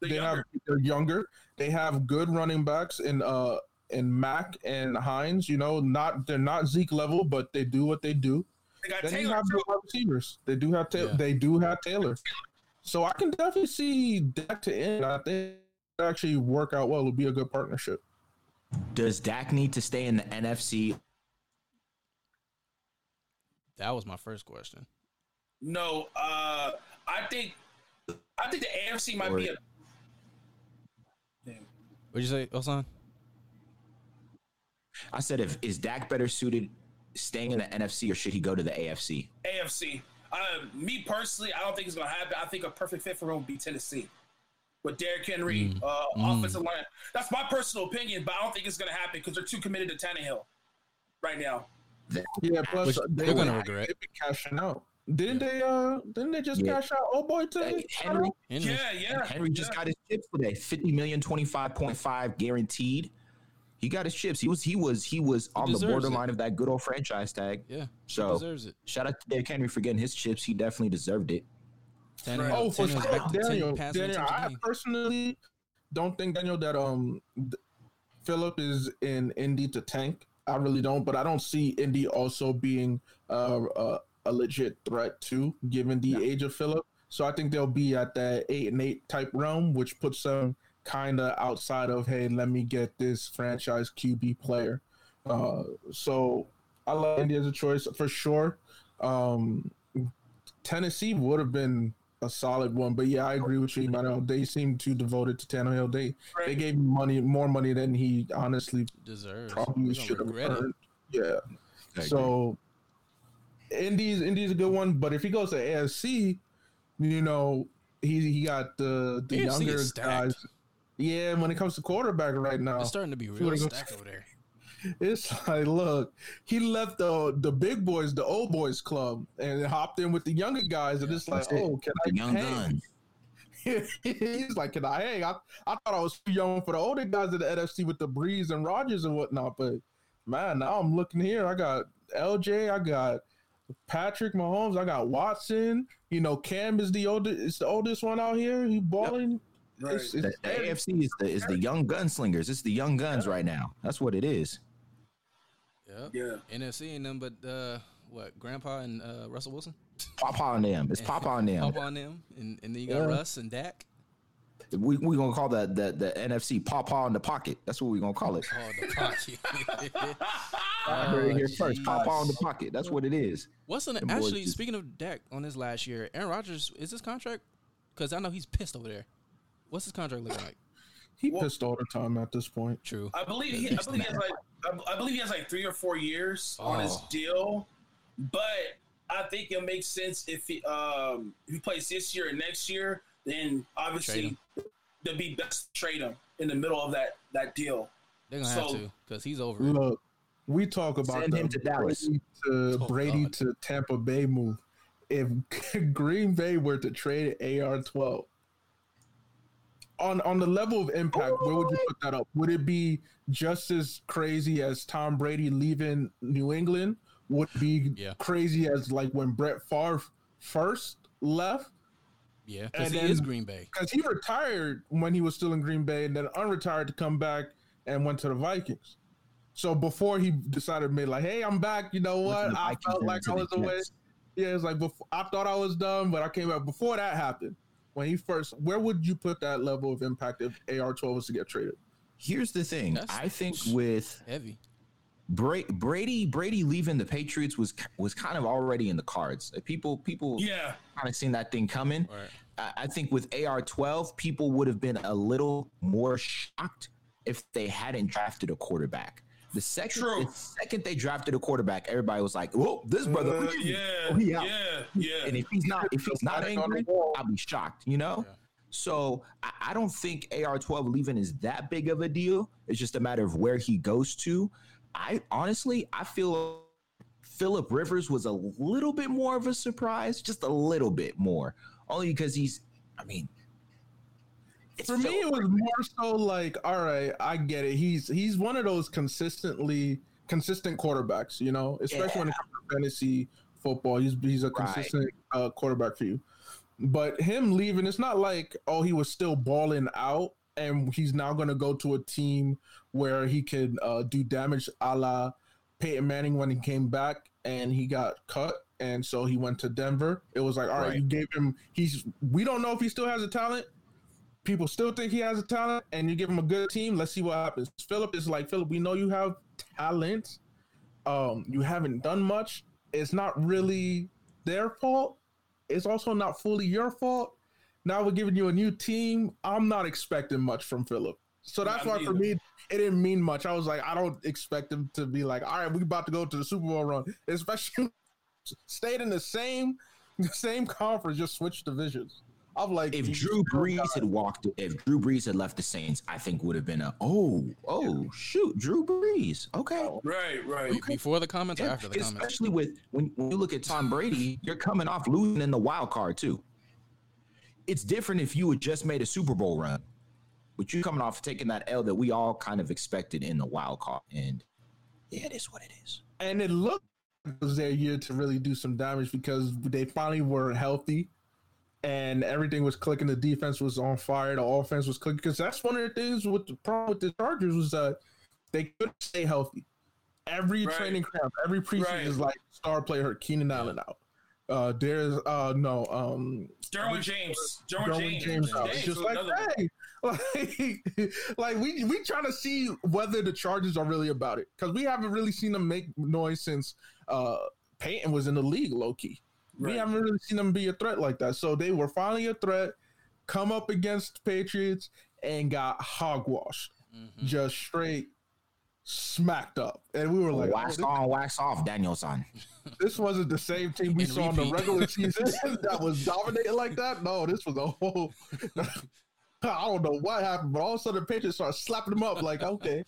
they younger. have they're younger. They have good running backs in uh in Mack and Hines. You know, not they're not Zeke level, but they do what they do. They got Then you Taylor have the wide receivers. They do have Taylor. Yeah. They do have Taylor. So I can definitely see Dak to end. I think it actually work out well. It'll be a good partnership. Does Dak need to stay in the NFC? that was my first question. No, uh, I think I think the AFC might be a. Damn. What'd you say, Osan? I said, if is Dak better suited staying in the NFC or should he go to the AFC? AFC. Uh, me personally, I don't think it's gonna happen. I think a perfect fit for him would be Tennessee with Derrick Henry, Mm. uh, Mm. offensive line. That's my personal opinion, but I don't think it's gonna happen because they're too committed to Tannehill right now. Yeah, plus Which they they're gonna regret. they'd be cashing out. Didn't they? Uh, didn't they just Yeah. cash out? Oh boy, to Hey, Henry, Henry. Yeah, yeah. Henry just yeah. got his chips today. 50 million, 25.5 guaranteed. He got his chips. He was he was he was on the deserves borderline of that good old franchise tag. Yeah, he So deserves it. shout out to Derrick Henry for getting his chips. He definitely deserved it. Tannehill, Oh, for Tannehill's sure, back to 10 Daniel. passing Daniel, attempts a I game. personally don't think Daniel that um Philip is in Indy to tank. I really don't, but I don't see Indy also being uh, uh, a legit threat too, given the age of Philip. So I think they'll be at that eight and eight type realm, which puts them kind of outside of hey, let me get this franchise QB player. Uh, so I love Indy as a choice for sure. Um, Tennessee would have been a solid one, but yeah, I agree with you, Emmanuel. They seem too devoted to Tannehill. They they gave him money, more money than he honestly Deserves. probably should have regret it. earned. Yeah. I So Indy's Indy's a good one, but if he goes to AFC, you know, he he got the the AFC younger guys. Yeah, when it comes to quarterback right now, It's starting to be Feel real like I'm- stacked over there. it's like, look, he left the the big boys, the old boys club, and hopped in with the younger guys, and it's like, That's it. oh, can I young hang? He's like, can I hang? I, I thought I was too young for the older guys in the NFC with the Brees and Rodgers and whatnot, but man, now I'm looking here. I got LJ, I got Patrick Mahomes, I got Watson. You know, Cam is the oldest, is the oldest one out here. He balling. Right. It's, The, it's the AFC is the is the young gunslingers. It's the young guns right now. That's what it is. Yep. Yeah. NFC ain't nothing but uh, what Grandpa and uh, Russell Wilson. Pop on them. It's pop on them. Pop on them, and, and then you got Yeah. Russ and Dak. We we gonna call that the the NFC pop in the pocket. That's what we gonna call it. Oh, the pocket. I heard it here Oh, first. Pop jeez. in the pocket. That's what it is. What's in Them it? boys Actually, just- speaking of Dak on his last year, Aaron Rodgers is his contract? Because I know he's pissed over there. What's his contract looking like? he Well- pissed all the time at this point. True. I believe he, I believe he has like I, I believe he has like three or four years on his Oh. deal, but I think it makes sense if he um if he plays this year and next year, then obviously him. it'd be best to trade him in the middle of that that deal. They're gonna have to because he's over. it. Look, we talk about Send the him to Dallas. Brady to Oh, Brady God. to Tampa Bay move. If Green Bay were to trade AR twelve, on on the level of impact, where would you put that up? Would it be just as crazy as Tom Brady leaving New England? Would it be Yeah. crazy as like when Brett Favre first left? Yeah, because he then- is Green Bay. Because he retired when he was still in Green Bay, and then unretired to come back and went to the Vikings. So before he decided, made like, hey, I'm back. You know what? I felt like I was away. Yeah, it's like before, I thought I was done, but I came back before that happened. When he first, where would you put that level of impact if AR12 was to get traded? Here's the thing. That's I think with Heavy. Bra- Brady Brady leaving the Patriots was was kind of already in the cards. People people Yeah. kind of seen that thing coming. Right. I, I think with AR twelve, people would have been a little more shocked if they hadn't drafted a quarterback. The second True. the second they drafted a quarterback, everybody was like, "Whoa, this brother!" Uh, look at him. yeah, Oh, yeah, yeah. And if he's not, if he's not Writing on the angry. I'll be shocked. You know. Yeah. So I, I don't think AR12 leaving is that big of a deal. It's just a matter of where he goes to. I honestly, I feel Philip Rivers was a little bit more of a surprise, just a little bit more, only because he's. I mean, For me, it was more so like, all right, I get it. He's he's one of those consistently consistent quarterbacks, you know, especially when it comes to fantasy football. He's he's a Right. consistent uh, quarterback for you. But him leaving, it's not like oh he was still balling out and he's now going to go to a team where he could uh, do damage, a la Peyton Manning when he came back and he got cut. And so he went to Denver. It was like, all right, Right. you gave him. He's. We don't know if he still has a talent people still think he has a talent and you give him a good team let's see what happens. Philip is like philip we know you have talent. Um you haven't done much. It's not really their fault. It's also not fully your fault. Now we're giving you a new team. I'm not expecting much from philip so that's Not why for me it didn't mean much. I was like i don't expect him to be like all right we're about to go to the super bowl run. Especially stayed in the same same conference just switch divisions i'm like if Drew Brees had walked, if Drew Brees had left the Saints, I think would have been a oh oh shoot, Drew Brees. Okay, Right, right. Be- Before the comments or after the comments? especially with when, when you look at Tom Brady, you're coming off losing in the wild card too. It's different if you had just made a Super Bowl run, but you coming off taking that L that we all kind of expected in the wild card, and yeah, it is what it is. and it looked like it was their year to really do some damage because they finally were healthy and everything was clicking. The defense was on fire. The offense was clicking because that's one of the things with the problem with the Chargers was that they couldn't stay healthy. Every Right. training camp, every preseason Right. is like star player hurt Keenan Allen out. Uh, there's uh no um Derwin James. Derwin James. James out. James just like, hey, like, like we we trying to see whether the Chargers are really about it because we haven't really seen them make noise since uh Peyton was in the league, low key. We haven't really seen them be a threat like that. So they were finally a threat, come up against Patriots and got hogwashed, Mhm. just straight smacked up, and we were like, oh, wax this, on, wax off, Daniel-san. this wasn't the same team we And saw in the regular season that was dominating like that. No, this was a whole. I don't know what happened, but all of a sudden the Patriots started slapping them up. Like, okay,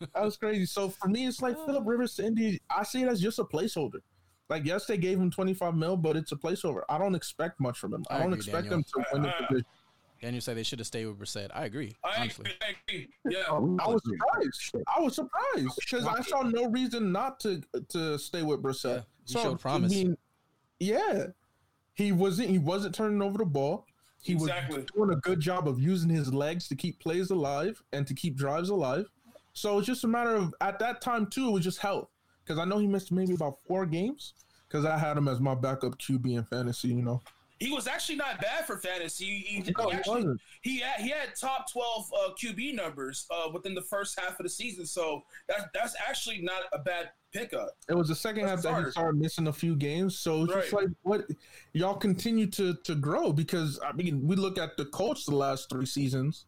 that was crazy. So for me, it's like Philip Rivers to Indy. I see it as just a placeholder. Like, yes, they gave him twenty five mil, but it's a placeholder. I don't expect much from him. I, I don't agree, expect Daniel. him to win the Uh, division. Daniel said they should have stayed with Brissett. I agree. I honestly. agree, I agree. Yeah. I was surprised. I was surprised because I saw no reason not to to stay with Brissett. Yeah, he showed promise. yeah, he wasn't. He wasn't turning over the ball. He Exactly. was doing a good job of using his legs to keep plays alive and to keep drives alive. So it's just a matter of at that time too. It was just health because I know he missed maybe about four games because I had him as my backup QB in fantasy. You know, He was actually not bad for fantasy. He, he, no, he actually, wasn't. he had he had top twelve uh, QB numbers uh, within the first half of the season. So that's that's actually not a bad pickup. It was the second half That's that he started missing a few games. So it's just Right. like what y'all continue to to grow because I mean we look at the Colts the last three seasons.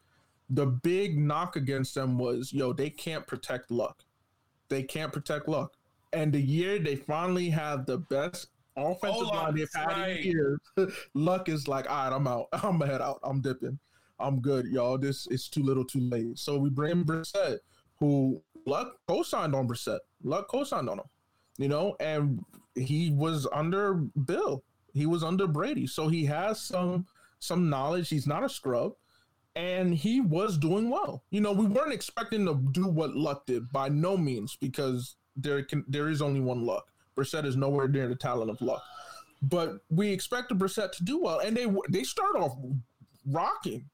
The big knock against them was yo they can't protect luck. They can't protect luck. And the year they finally have the best offensive line they've had right. in years, luck is like, all right, I'm out. I'm head out. I'm dipping. I'm good, y'all. This is too little, too late. So we bring Brissett, who luck co-signed on Brissett. Luck co-signed on him, you know, and he was under Bill. He was under Brady, so he has some some knowledge. He's not a scrub, and he was doing well. You know, we weren't expecting to do what Luck did by no means because there can there is only one Luck. Brissett is nowhere near the talent of Luck, but we expected Brissett to do well, and they they start off rocking.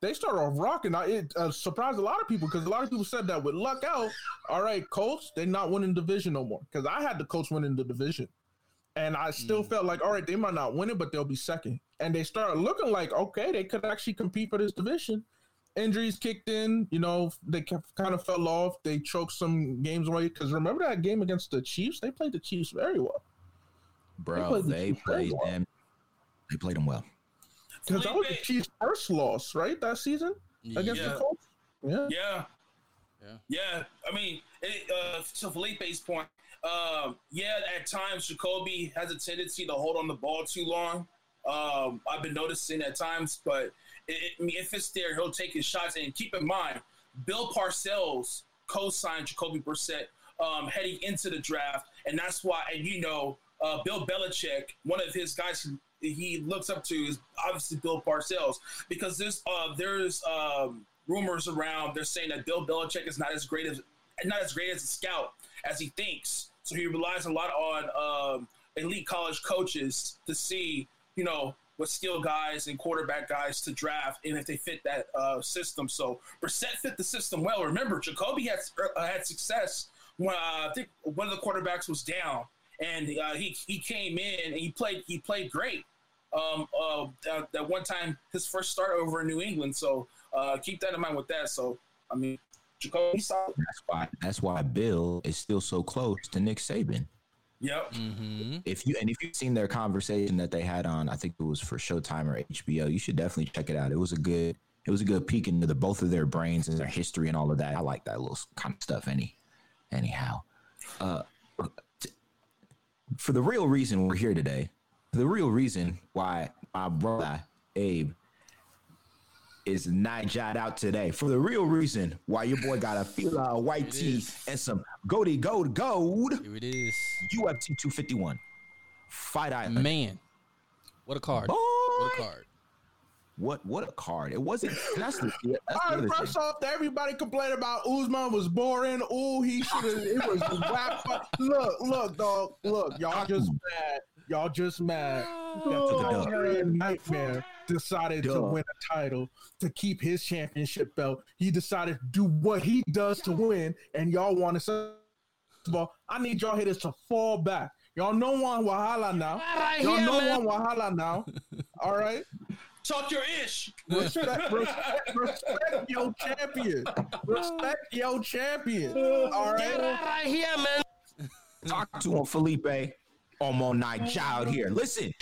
they start off rocking. I, it uh, surprised a lot of people because a lot of people said that with luck out, all right, Colts, they're not winning division no more. Because I had the Colts winning the division. And I still mm. felt like, all right, they might not win it, but they'll be second. And they started looking like, okay, they could actually compete for this division. Injuries kicked in, you know, they kind of fell off. They choked some games away. Because remember that game against the Chiefs? They played the Chiefs very well. Bro, they played, they played them. They played them well. Because that was the Chiefs' first loss, right? That season against yeah. the Colts. Yeah. Yeah. Yeah. Yeah. I mean, it, uh, to Felipe's point, um, yeah, at times Jacoby has a tendency to hold on the ball too long. Um, I've been noticing at times, but if it's there, he'll take his shots. And keep in mind, Bill Parcells co-signed Jacoby Brissett um, heading into the draft, and that's why. And you know, uh, Bill Belichick, one of his guys he looks up to is obviously Bill Parcells because there's uh, there's um, rumors around. They're saying that Bill Belichick is not as great as not as great as a scout as he thinks. So he relies a lot on um, elite college coaches to see, you know, what skill guys and quarterback guys to draft and if they fit that uh, system. So Brissett fit the system well. Remember, Jacoby had uh, had success when uh, I think one of the quarterbacks was down, and uh, he he came in and he played he played great. Um, uh, that, that, one time his first start over in New England. So uh, keep that in mind with that. So I mean, Jacoby. That's why. That's why Bill is still so close to Nick Saban. Yep. Mm-hmm. If you and if you've seen their conversation that they had on, I think it was for Showtime or HBO. You should definitely check it out. It was a good. It was a good peek into the both of their brains and their history and all of that. I like that little kind of stuff. Any, anyhow, uh, for the real reason we're here today, the real reason why my brother Abe is not jot out today for the real reason why your boy got a fila white tee and some goldie gold gold. Here it is. UFC 251. Fight Island. Man. What a card. Boy. What a card. What what a card! It wasn't. That's the. That's All right, first thing. off, everybody complained about Usman was boring. Oh, he should have. It was whack. Look, look, dog. Look, y'all just mad. Y'all just mad. that Oh, Nightmare decided Duh. to win a title to keep his championship belt. He decided to do what he does to win, and y'all want to say, well, I need y'all hitters to fall back. Y'all know one Wahala now. Y'all know one Wahala now. All right. Talk your ish. Respect, respect, respect your champion. Respect your champion. All right. Get out here, man. Talk to him, Felipe. Almost night child here. Listen.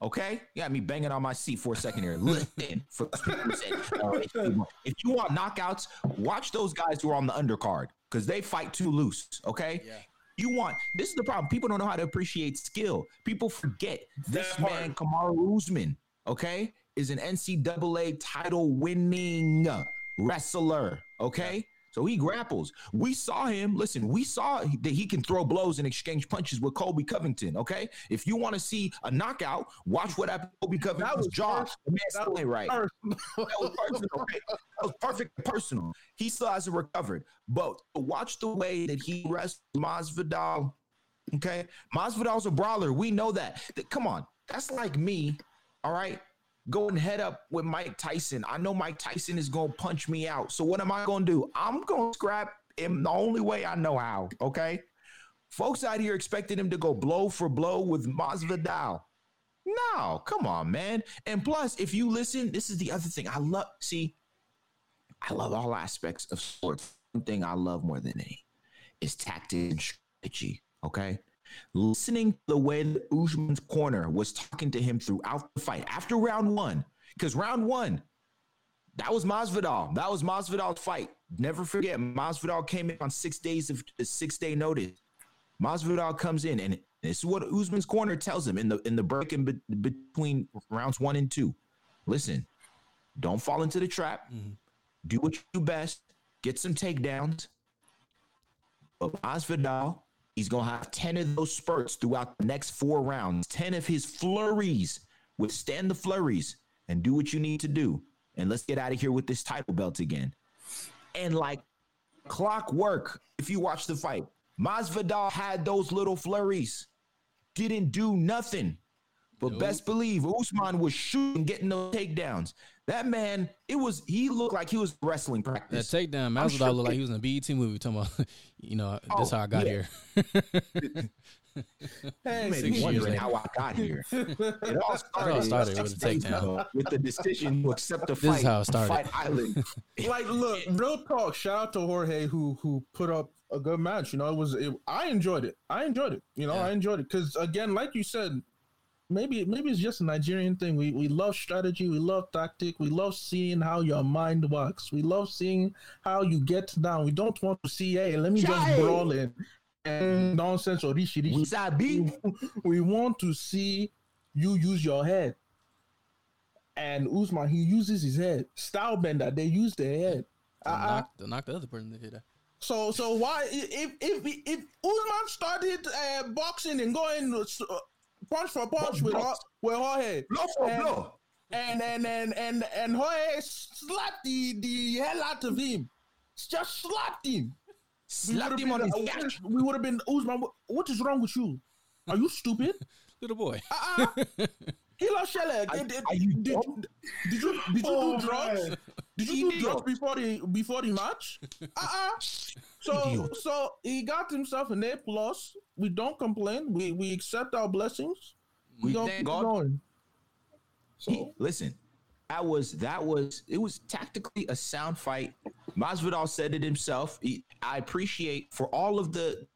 Okay, you got me banging on my seat for a second here. Listen, for, if you want knockouts, watch those guys who are on the undercard because they fight too loose. Okay, yeah. You want this is the problem. People don't know how to appreciate skill. People forget this man, Kamaru Usman, okay, is an NCAA title winning wrestler. Okay. So he grapples. We saw him. Listen, we saw that he can throw blows and exchange punches with Colby Covington. Okay, if you want to see a knockout, watch what happened Colby Covington's jaw. Man still ain't right. that was personal. Right? That was perfect personal. He still hasn't recovered. But watch the way that he wrestled Masvidal. Okay, Masvidal's a brawler. We know that. Come on, that's like me. All right, going head up with Mike Tyson. I know Mike Tyson is going to punch me out. So what am I going to do? I'm going to scrap him the only way I know how. Okay. Folks out here expecting him to go blow for blow with Masvidal. No, come on, man. And plus, if you listen, this is the other thing I love. See, I love all aspects of sports. One thing I love more than any is tactic and strategy. Okay listening to the way that Usman's corner was talking to him throughout the fight after round one, because round one, that was Masvidal. That was Masvidal's fight. Never forget, Masvidal came in on six days of six day notice. Masvidal comes in, and this is what Usman's corner tells him in the in the break in be- between rounds one and two. Listen, don't fall into the trap. Mm-hmm. Do what you do best. Get some takedowns. But Masvidal He's going to have 10 of those spurts throughout the next four rounds, 10 of his flurries. Withstand the flurries and do what you need to do. And let's get out of here with this title belt again. And like clockwork, if you watch the fight, Masvidal had those little flurries, didn't do nothing. But nope. best believe Usman was shooting, getting those takedowns. That man, it was he looked like he was wrestling practice. That takedown, I'm Masvidal sure looked like he was in a BET movie. Talking about, you know, oh, that's Oh, how I got yeah. here. Hey, You made Six me wondering how I got here. It all started, started with a days takedown. with the decision to accept the fight. This is fight. how it started. Fight Island. like look real talk shout out to jorge who who put up a good match you know it was it, i enjoyed it i enjoyed it you know Yeah. i enjoyed it because again like you said maybe maybe it's just a nigerian thing we we love strategy we love tactic we love seeing how your mind works we love seeing how you get down we don't want to see hey let me just Chai. brawl in and nonsense or rishi rishi We sabi. we want to see you use your head. And Usman, he uses his head. Style bender, they use their head. They'll Uh-uh. knock, they'll knock the other person if they do that. So, so why if if if Usman started uh, boxing and going uh, punch for punch with. Ho- with Jorge, Blow for and, blow. and and and and and Jorge slapped the the hell out of him, just slapped him. Slapped him on his uh. We would have been Usman. what- is wrong with you? Are you stupid? Little boy. Uh-uh. Kilo Shelle, Are- did, you did, dumb? did you did you Oh, do drugs? man. Did you do Idiot. drugs before the before the match? Uh-uh. So Idiot. so he got himself an A plus. We don't complain. We we accept our blessings. We, We don't thank God. going. He- listen, that was that was it was tactically a sound fight. Masvidal said it himself. He- I appreciate for all of the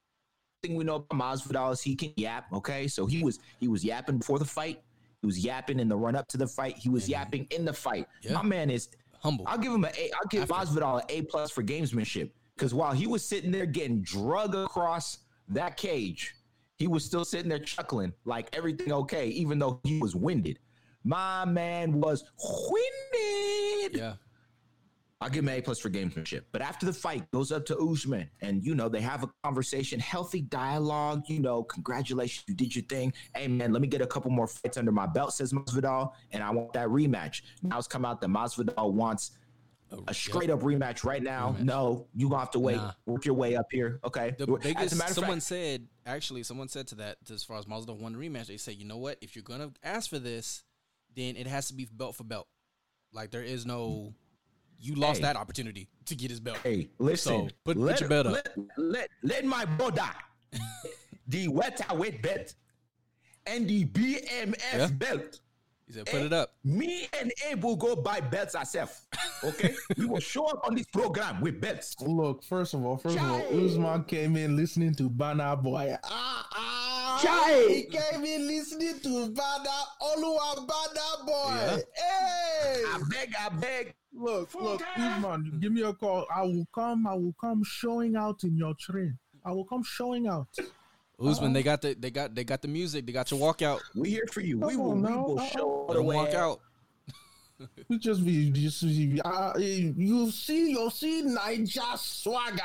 thing we know about Masvidal is he can yap. Okay, so he was he was yapping before the fight. He was yapping in the run up to the fight. He was yapping in the fight. Yeah. My man is. Humble. I'll give him an A. I'll give After. Masvidal an A plus for gamesmanship because while he was sitting there getting drug across that cage, he was still sitting there chuckling like everything okay, even though he was winded. My man was winded. Yeah. I'll give him A plus for gamesmanship. But after the fight, goes up to Usman, and you know they have a conversation, healthy dialogue. You know, congratulations, you did your thing. Hey man, let me get a couple more fights under my belt, says Masvidal, and I want that rematch. Now it's come out that Masvidal wants A straight up rematch right now. Rematch. No, you gonna have to wait. Nah. Work your way up here. Okay. The biggest, someone fact, said, actually, someone said to that, as far as Mazda won the rematch, they said, you know what? If you're to ask for this, then it has to be belt for belt. Like, there is no, you lost Hey. that opportunity to get his belt. hey, listen. So, put- put let, your belt up. Let, let, let my brother, the welterweight belt, and the BMF Yeah. belt. He said, put it up. Me and Abe will go buy belts ourselves. Okay, we will show up on this program with belts. look, first of all, first of all, Chai. Usman came in listening to Bana Boy. Ah ah. Chai. He came in listening to Bana Oluwa Bana Boy. Yeah. Hey. I beg, I beg. Look, look, Usman, give me a call. I will come. I will come showing out in your train. I will come showing out. Usman, they got the, they got, they got the music. They got your walkout. We here for you. We will, on we now. will show the Don't walk out. We just be just be- uh, you see you'll see Naija swagger.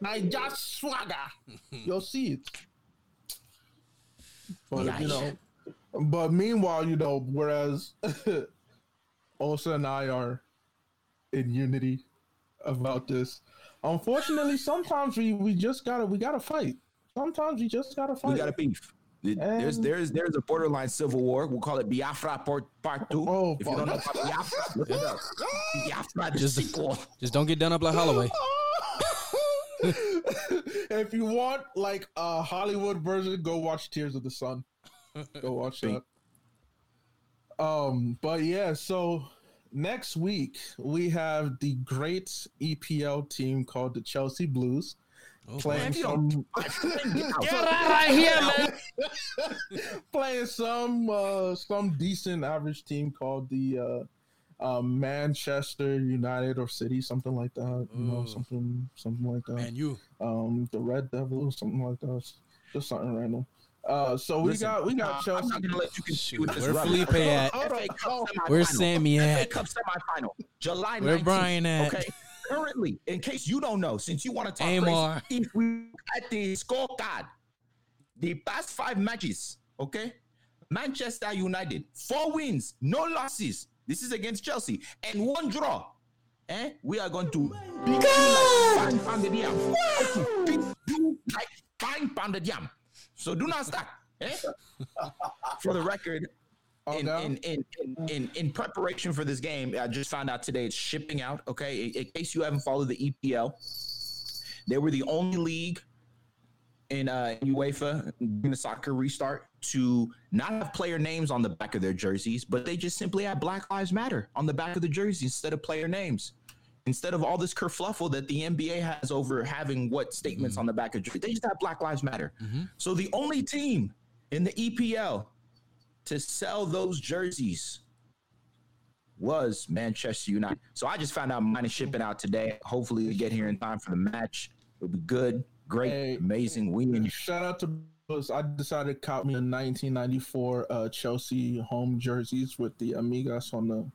Naija swagger. You'll see it. But you know, but meanwhile, you know, whereas Osa and I are in unity about this. Unfortunately, sometimes we we just gotta we gotta fight. Sometimes we just gotta fight. We got a beef. There's And- there's there's a borderline civil war. We'll call it Biafra Part Part Two. Oh, if you don't know fuck. about Biafra, look it up. Biafra the Just- sequel. Just don't get done up like Holloway. if you want like a Hollywood version, go watch Tears of the Sun. Go watch that. Um, but yeah, so next week we have the great EPL team called the Chelsea Blues Oh, playing man, some Get out right here, man. playing some uh some decent average team called the uh uh, Manchester United or City, something like that. You know, something, something like that. Man, you. um the Red Devils, something like that. Just something random. Uh so we Listen, got we uh, got I'm Chelsea. not gonna let you Shoot, continue with this where. Felipe at? Hold on, hold on. Where's semifinal. Sammy FA at? Cup semifinal, July 19th. Where Brian at? Okay. Currently, in case you don't know, since you want to talk Amar. crazy, if we look at the scorecard, the past five matches, okay, Manchester United, four wins, no losses. This is against Chelsea, and one draw. Eh? We are going to beat like pounded yam. Like fine pounded yam. So do not start. Eh? For the record, in, in, in, in, preparation for this game, I just found out today it's shipping out. Okay, in, case you haven't followed the EPL, they were the only league in uh, UEFA in the soccer restart to not have player names on the back of their jerseys, but they just simply had Black Lives Matter on the back of the jersey instead of player names. Instead of all this kerfluffle that the NBA has over having what statements on the back of jersey, they just have Black Lives Matter. So the only team in the EPL to sell those jerseys was Manchester United. So I just found out mine is shipping out today. Hopefully we get here in time for the match. It'll be good, great, Hey. amazing. We Shout out to us. I decided to cop me a 1994 uh, Chelsea home jerseys with the Amigas on the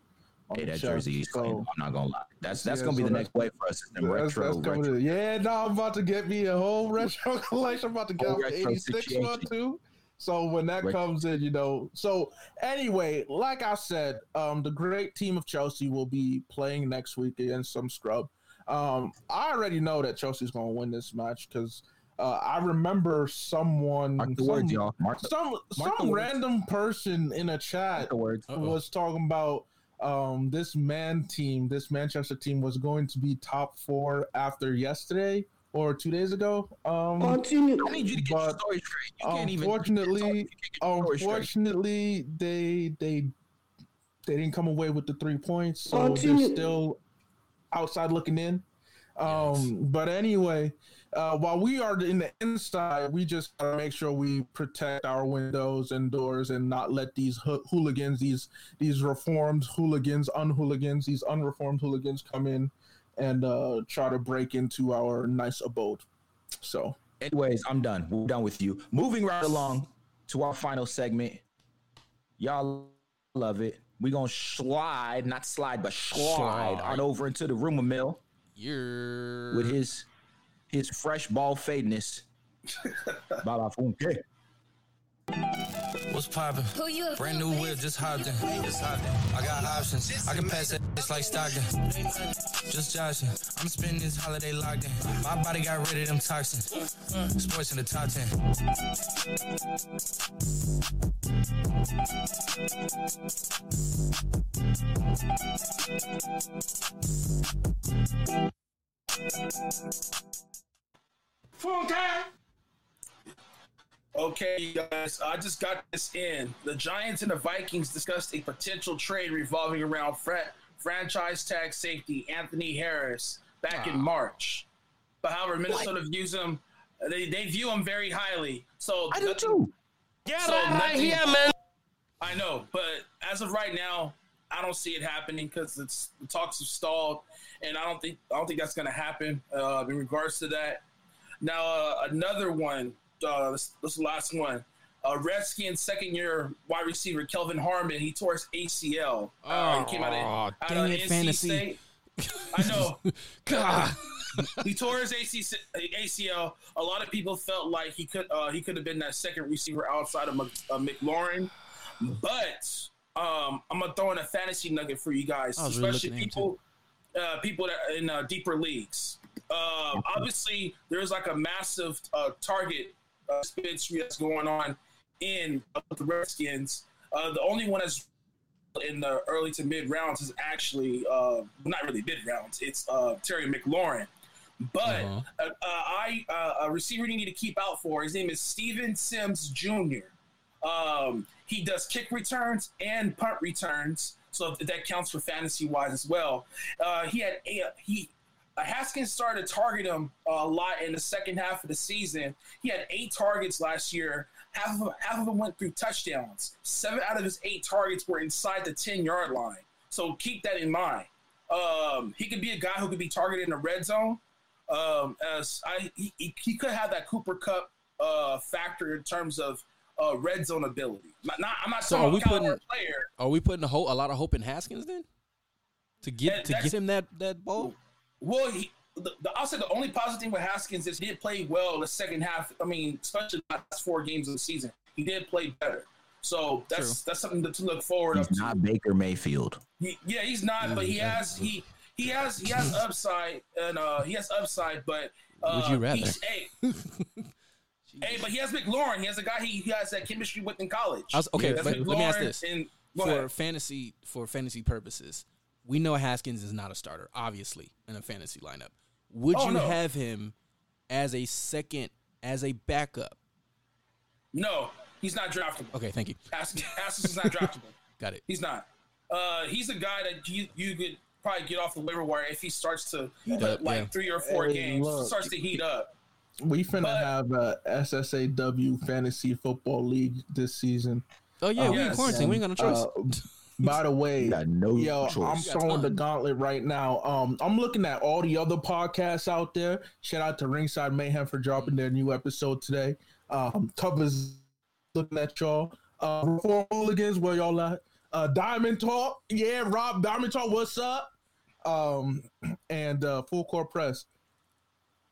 on Hey, the that jersey is clean. So, I'm not gonna lie. That's that's Yeah, gonna be so the next wave for us. Is them that's, retro, that's coming retro. Yeah, no, I'm about to get me a whole retro collection. I'm about to get out the 86 one too. So when that Retro. comes in, you know. So anyway, like I said, um, the great team of Chelsea will be playing next week against some scrub. Um, I already know that Chelsea's going to win this match because uh, I remember someone, Mark the some, words, y'all. Mark the, some, Mark the some words. random person in a chat the words. Uh-oh. was talking about um this man team, this Manchester team was going to be top four after yesterday or two days ago. Um I need you to get your story straight. You can't even. unfortunately- you can't get your story straight. unfortunately they they they didn't come away with the three points, so they're still outside looking in. Um, but anyway, uh, while we are in the inside, we just gotta make sure we protect our windows and doors and not let these hoo- hooligans, these these reformed hooligans, unhooligans, these unreformed hooligans come in and uh, try to break into our nice abode. So Anyways, I'm done. We're done with you. Moving right along to our final segment. Y'all love it. We're gonna slide, not slide, but slide, Slide. on over into the rumor mill You're with his his fresh ball fadeness. Baba Funke. What's poppin'? Who you a Brand new whip, just hopped in. Just hopped in. I got options. I can pass that it's like Stockton. Just joshing. I'm spending this holiday locked in. My body got rid of them toxins. Sports in the top 10. Okay, guys, I just got this in. The Giants and the Vikings discussed a potential trade revolving around fra- franchise tag safety Anthony Harris back in March. But however, Minnesota views him, they, they view him very highly. So I do nothing- too. Yeah, So nothing- man. I know, but as of right now, I don't see it happening because it's the talks have stalled, and I don't think I don't think that's going to happen uh, in regards to that. Now, uh, another one, uh, this, this last one, uh, Redskins second year wide receiver Kelvin Harmon, he tore his ACL. Uh, he came out of, out dang of it, NC fantasy. State. I know. God. he tore his AC, ACL. A lot of people felt like he could uh, he could have been that second receiver outside of Mc, uh, McLaurin, but um, I'm gonna throw in a fantasy nugget for you guys, really especially him, people uh, people that in uh, deeper leagues. Um, obviously, there's like a massive uh, target uh, dispensary that's going on in uh, the Redskins. Uh, the only one that's in the early to mid rounds is actually uh, not really mid rounds. It's uh, Terry McLaurin. But Uh-huh. uh, uh, I uh, a receiver you need to keep out for. His name is Steven Sims Jr. Um, he does kick returns and punt returns, so that counts for fantasy wise as well. Uh, he had a, he Haskins started to target him a lot in the second half of the season. He had eight targets last year. Half of half of them went through touchdowns. Seven out of his eight targets were inside the ten yard line. So keep that in mind. Um, he could be a guy who could be targeted in the red zone. Um, as I, he, he, could have that Cooper Kupp uh, factor in terms of uh, red zone ability. Not, not, I'm not So talking are we about putting- player. Are we putting a, whole, a lot of hope in Haskins then? To get That- to get him that that ball? Well, he, the, the, I'll say the only positive thing with Haskins is he did play well in the second half. I mean, especially the last four games of the season, he did play better. So that's that's something to, to look forward He's up to. not Baker Mayfield. He, yeah, he's not, but he has he he has he has upside and uh he has upside, but uh, Would you rather? He's, hey, Hey, but he has McLaurin. He has a guy he, he has that chemistry with in college. I was, okay, Yeah, but let me ask this: and- for ahead. fantasy for fantasy purposes, we know Haskins is not a starter, obviously, in a fantasy lineup. Would Oh, you no. have him as a second, as a backup? No, he's not draftable. Okay, thank you. Haskins Haskins is not draftable. Got it. He's not. Uh, he's a guy that you you could probably get off the waiver wire if he starts to Heat up, like yeah. three or four Hey, games look. starts to heat up. We finna But- have a SSAW fantasy football league this season. Oh yeah, Uh, we in yes. quarantine. We ain't got no choice. Uh, by the way, You got no Yo, I'm throwing the gauntlet right now. Um, I'm looking at all the other podcasts out there. Shout out to Ringside Mayhem for dropping their new episode today. Um, covers looking at y'all. Uh, Reform Hooligans, where y'all at? Uh, Diamond Talk, yeah, Rob Diamond Talk, what's up? Um, and uh, Full Court Press.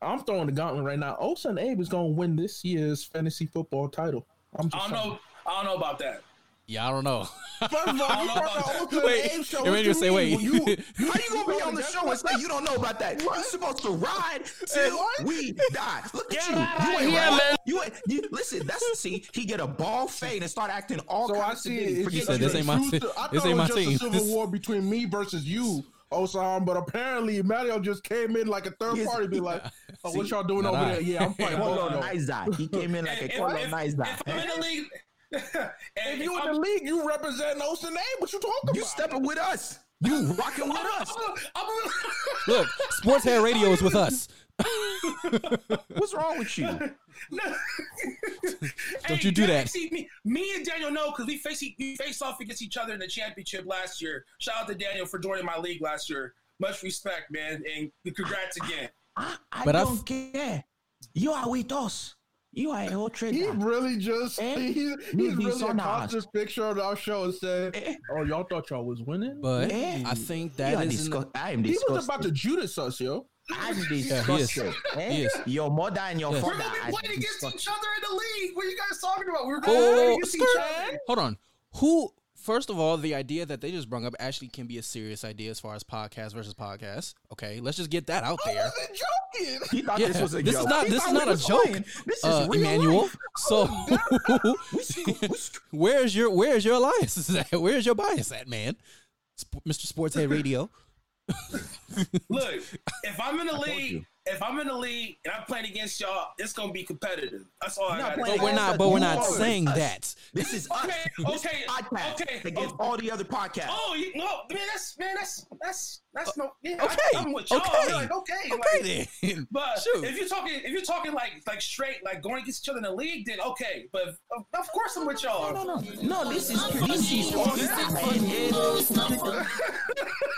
I'm throwing the gauntlet right now. Osen Abe is gonna win this year's fantasy football title. I'm just I don't saying. know. I don't know about that. Yeah, I don't know. First of all, you don't know brought about the that. Wait, Abe show. you What made you say, wait. You, How you gonna be on the show and say you don't know about that? You're supposed to ride till we die. Look at you. You ain't here, right. man. You ain't. You, listen. That's the see. He get a ball fade and start acting all So I kinds of see things. it. Forget it's said this ain't my truth team. I This thought ain't it was my just team. a civil war between me versus you, Osam. But apparently, Mario just came in like a third Yes. party, be like, "Oh, what See, y'll doing over I. there? Yeah, I'm fighting. both of y'all." Colonizer. He came in like a If, if, if I'm in the league, and If you if in I'm- the league, you represent Osen Abe. What you talking You about? You stepping with us. You rocking with us. I'm- Look, Sports Hair Radio is with us. What's wrong with you? Don't you do Daniel, that. See, me, me and Daniel know because we face we faced off against each other in the championship last year. Shout out to Daniel for joining my league last year. Much respect, man, and congrats again. I, I But I don't care. You are with us. You are a whole He really just Eh? he, he's really are a not. conscious picture of our show and said, Eh? "Oh, y'all thought y'all was winning." But Eh. I think You are that is disgust- I am disgusted. he disgusted. was about to Judas us, yo. I'm he is. disgusted. eh? He. Your mother and your Yes. We're gonna be playing against each other in the league. What are you guys talking about? We're Oh, going to play against each other. Hold on. Who? First of all, the idea that they just brought up actually can be a serious idea as far as podcast versus podcast. Okay, let's just get that out I there. wasn't joking. He thought Yeah, this was a this joke. is not He this is not a joke, playing. This is uh, real Emmanuel. life. So, We sc- we sc- where's your where's your alliance at? Where's your bias at, man? Sp- Mr. Sports Head Radio. Look, if I'm in the league, if I'm in the league and I'm playing against y'all, it's gonna be competitive. That's all I got. But we're not. But we're not saying that. This is. Okay, This okay, podcast okay, against okay. all the other podcasts. Oh, you, no, man, that's man, that's that's that's no. Yeah, Okay, I, am with y'all. okay. Like, okay, like, Okay then. But Shoot. if you're talking, if you're talking like like straight, like going against each other in the league, then okay. But of, of course I'm with y'all. No, no, no. This is this is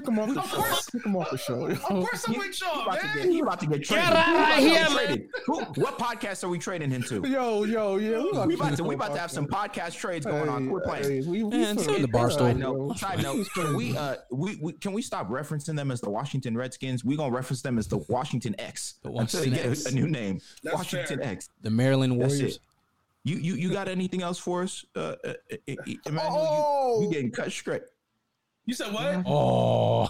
Kick him off the Of show. course. Kick him off the show. Of course I'm with y'all, about to get, man. he about to get traded. Get out Who about of to here, get man. traded? Who, what podcast are we trading him to? Yo, yo, yeah. We about to we about to have some podcast trades going on. Quit playing. we, we Man, finna send the get Barstool. that, Side note, side note, can we uh we, we can we stop referencing them as the Washington Redskins? We're gonna reference them as the Washington X The until they Washington get X. a, a new name. That's Washington fair. X. The Maryland That's Warriors. it. You you you got anything else for us, uh, uh, uh, uh, Emmanuel? Oh. You, you getting cut straight? You said what? Oh,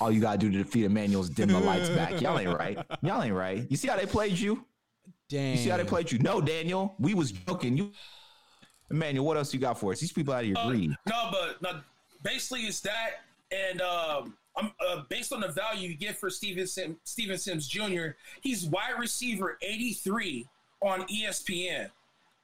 All you gotta do to defeat Emmanuel's dim the lights back. Y'all ain't right. Y'all ain't right. You see how they played you? dang. You see how they played you? No, Daniel, we was joking. You, Emmanuel, what else you got for us? These people out of your Uh, greed. no, but no, basically it's that, and um, I'm uh, based on the value you get for Steven Sim, Steven Sims Jr. He's wide receiver 83 on ESPN.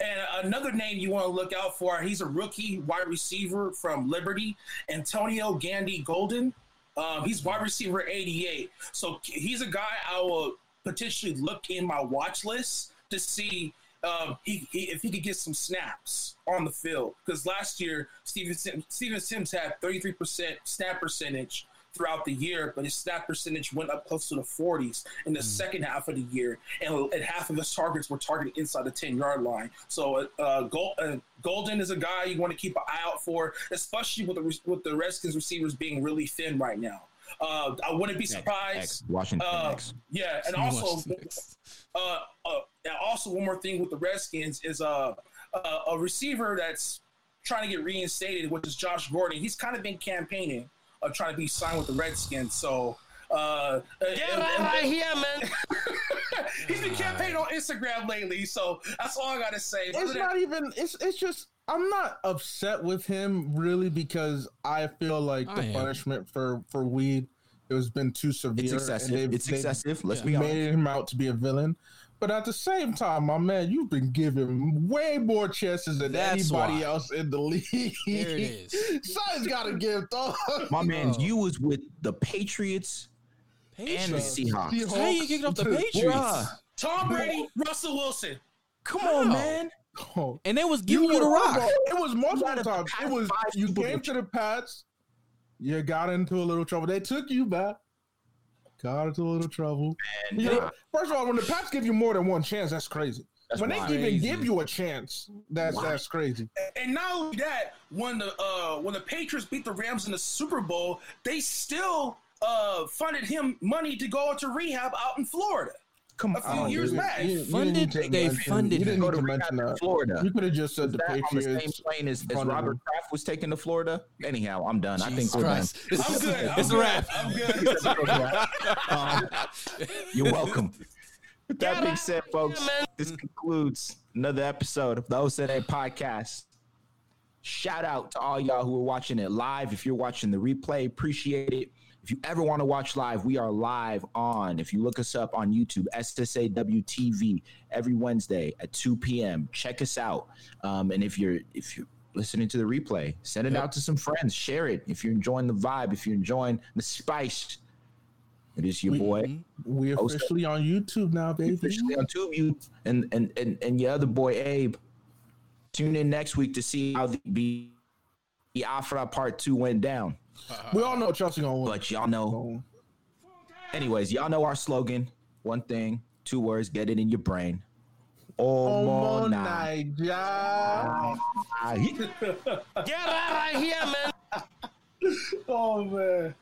And another name you want to look out for, he's a rookie wide receiver from Liberty, Antonio Gandy Golden. Um, he's wide receiver 88. So he's a guy I will potentially look in my watch list to see um, he, he, if he could get some snaps on the field. Because last year, Steven Sims, Steven Sims had 33% snap percentage throughout the year, but his snap percentage went up close to the 40s in the second half of the year, and, and half of his targets were targeted inside the 10 yard line. So uh, Gold, uh, Golden is a guy you want to keep an eye out for, especially with the with the Redskins receivers being really thin right now. Uh, I wouldn't be surprised. X, Washington Uh, X. yeah, and also, uh, uh, and also one more thing with the Redskins is uh, uh, a receiver that's trying to get reinstated, which is Josh Gordon. He's kind of been campaigning of trying to be signed with the Redskins. So, uh, Get out of here, man. He's been campaigning on Instagram lately, so that's all I gotta say. it's not even. It's it's just. I'm not upset with him really because I feel like I the am. punishment for for weed it has been too severe. It's excessive. they've- It's excessive. Let's Yeah. be honest. Made him out to be a villain. But at the same time, my man, you've been given way more chances than That's anybody why. else in the league. There it is. Something's got to give, dog. My man, you was with the Patriots and the Patriots. Seahawks. How you kicked off the Patriots? Bruh. Tom Brady, Russell Wilson. Come on, How? man. Oh, And they was giving you the were- rock. It was multiple times. It was you came to the Pats, you got into a little trouble. They took you back, got into a little trouble. And, You know, first of all, when the Pats give you more than one chance, that's crazy. That's when wild. they even give you a chance, that's Wow. that's crazy. And not only that, when the uh, when the Patriots beat the Rams in the Super Bowl, they still uh, funded him money to go into rehab out in Florida. come a few on, years dude. back. You- you Funded- to they mention- funded You didn't him. Go to to rehab mention in that. Florida. You could have just said the that on the same Patriots. plane as, as funded Robert him. Kraft was taken to Florida. Anyhow, I'm done. I think Jesus we're Christ. done. I'm good. I'm It's a good. wrap. I'm good. Um, you're welcome. With that being said, folks, this concludes another episode of the OSNA podcast. Shout out to all y'all who are watching it live. If you're watching the replay, appreciate it. If you ever want to watch live, we are live on. If you look us up on YouTube, SSAWTV, every Wednesday at 2 p.m. Check us out. Um, and if you're if you're listening to the replay, send it Yep. out to some friends. Share it. If you're enjoying the vibe, if you're enjoying the spice, it is your We- boy We're oh, so- officially on YouTube now, baby. officially on YouTube, and and and and your other boy Abe. Tune in next week to see how the the Afra Part Two went down. We all know Chelsea gonna. But y'all know, anyways, y'all know our slogan. One thing, two words. Get it in your brain. Oh, my God. Get out of here, man. Oh man.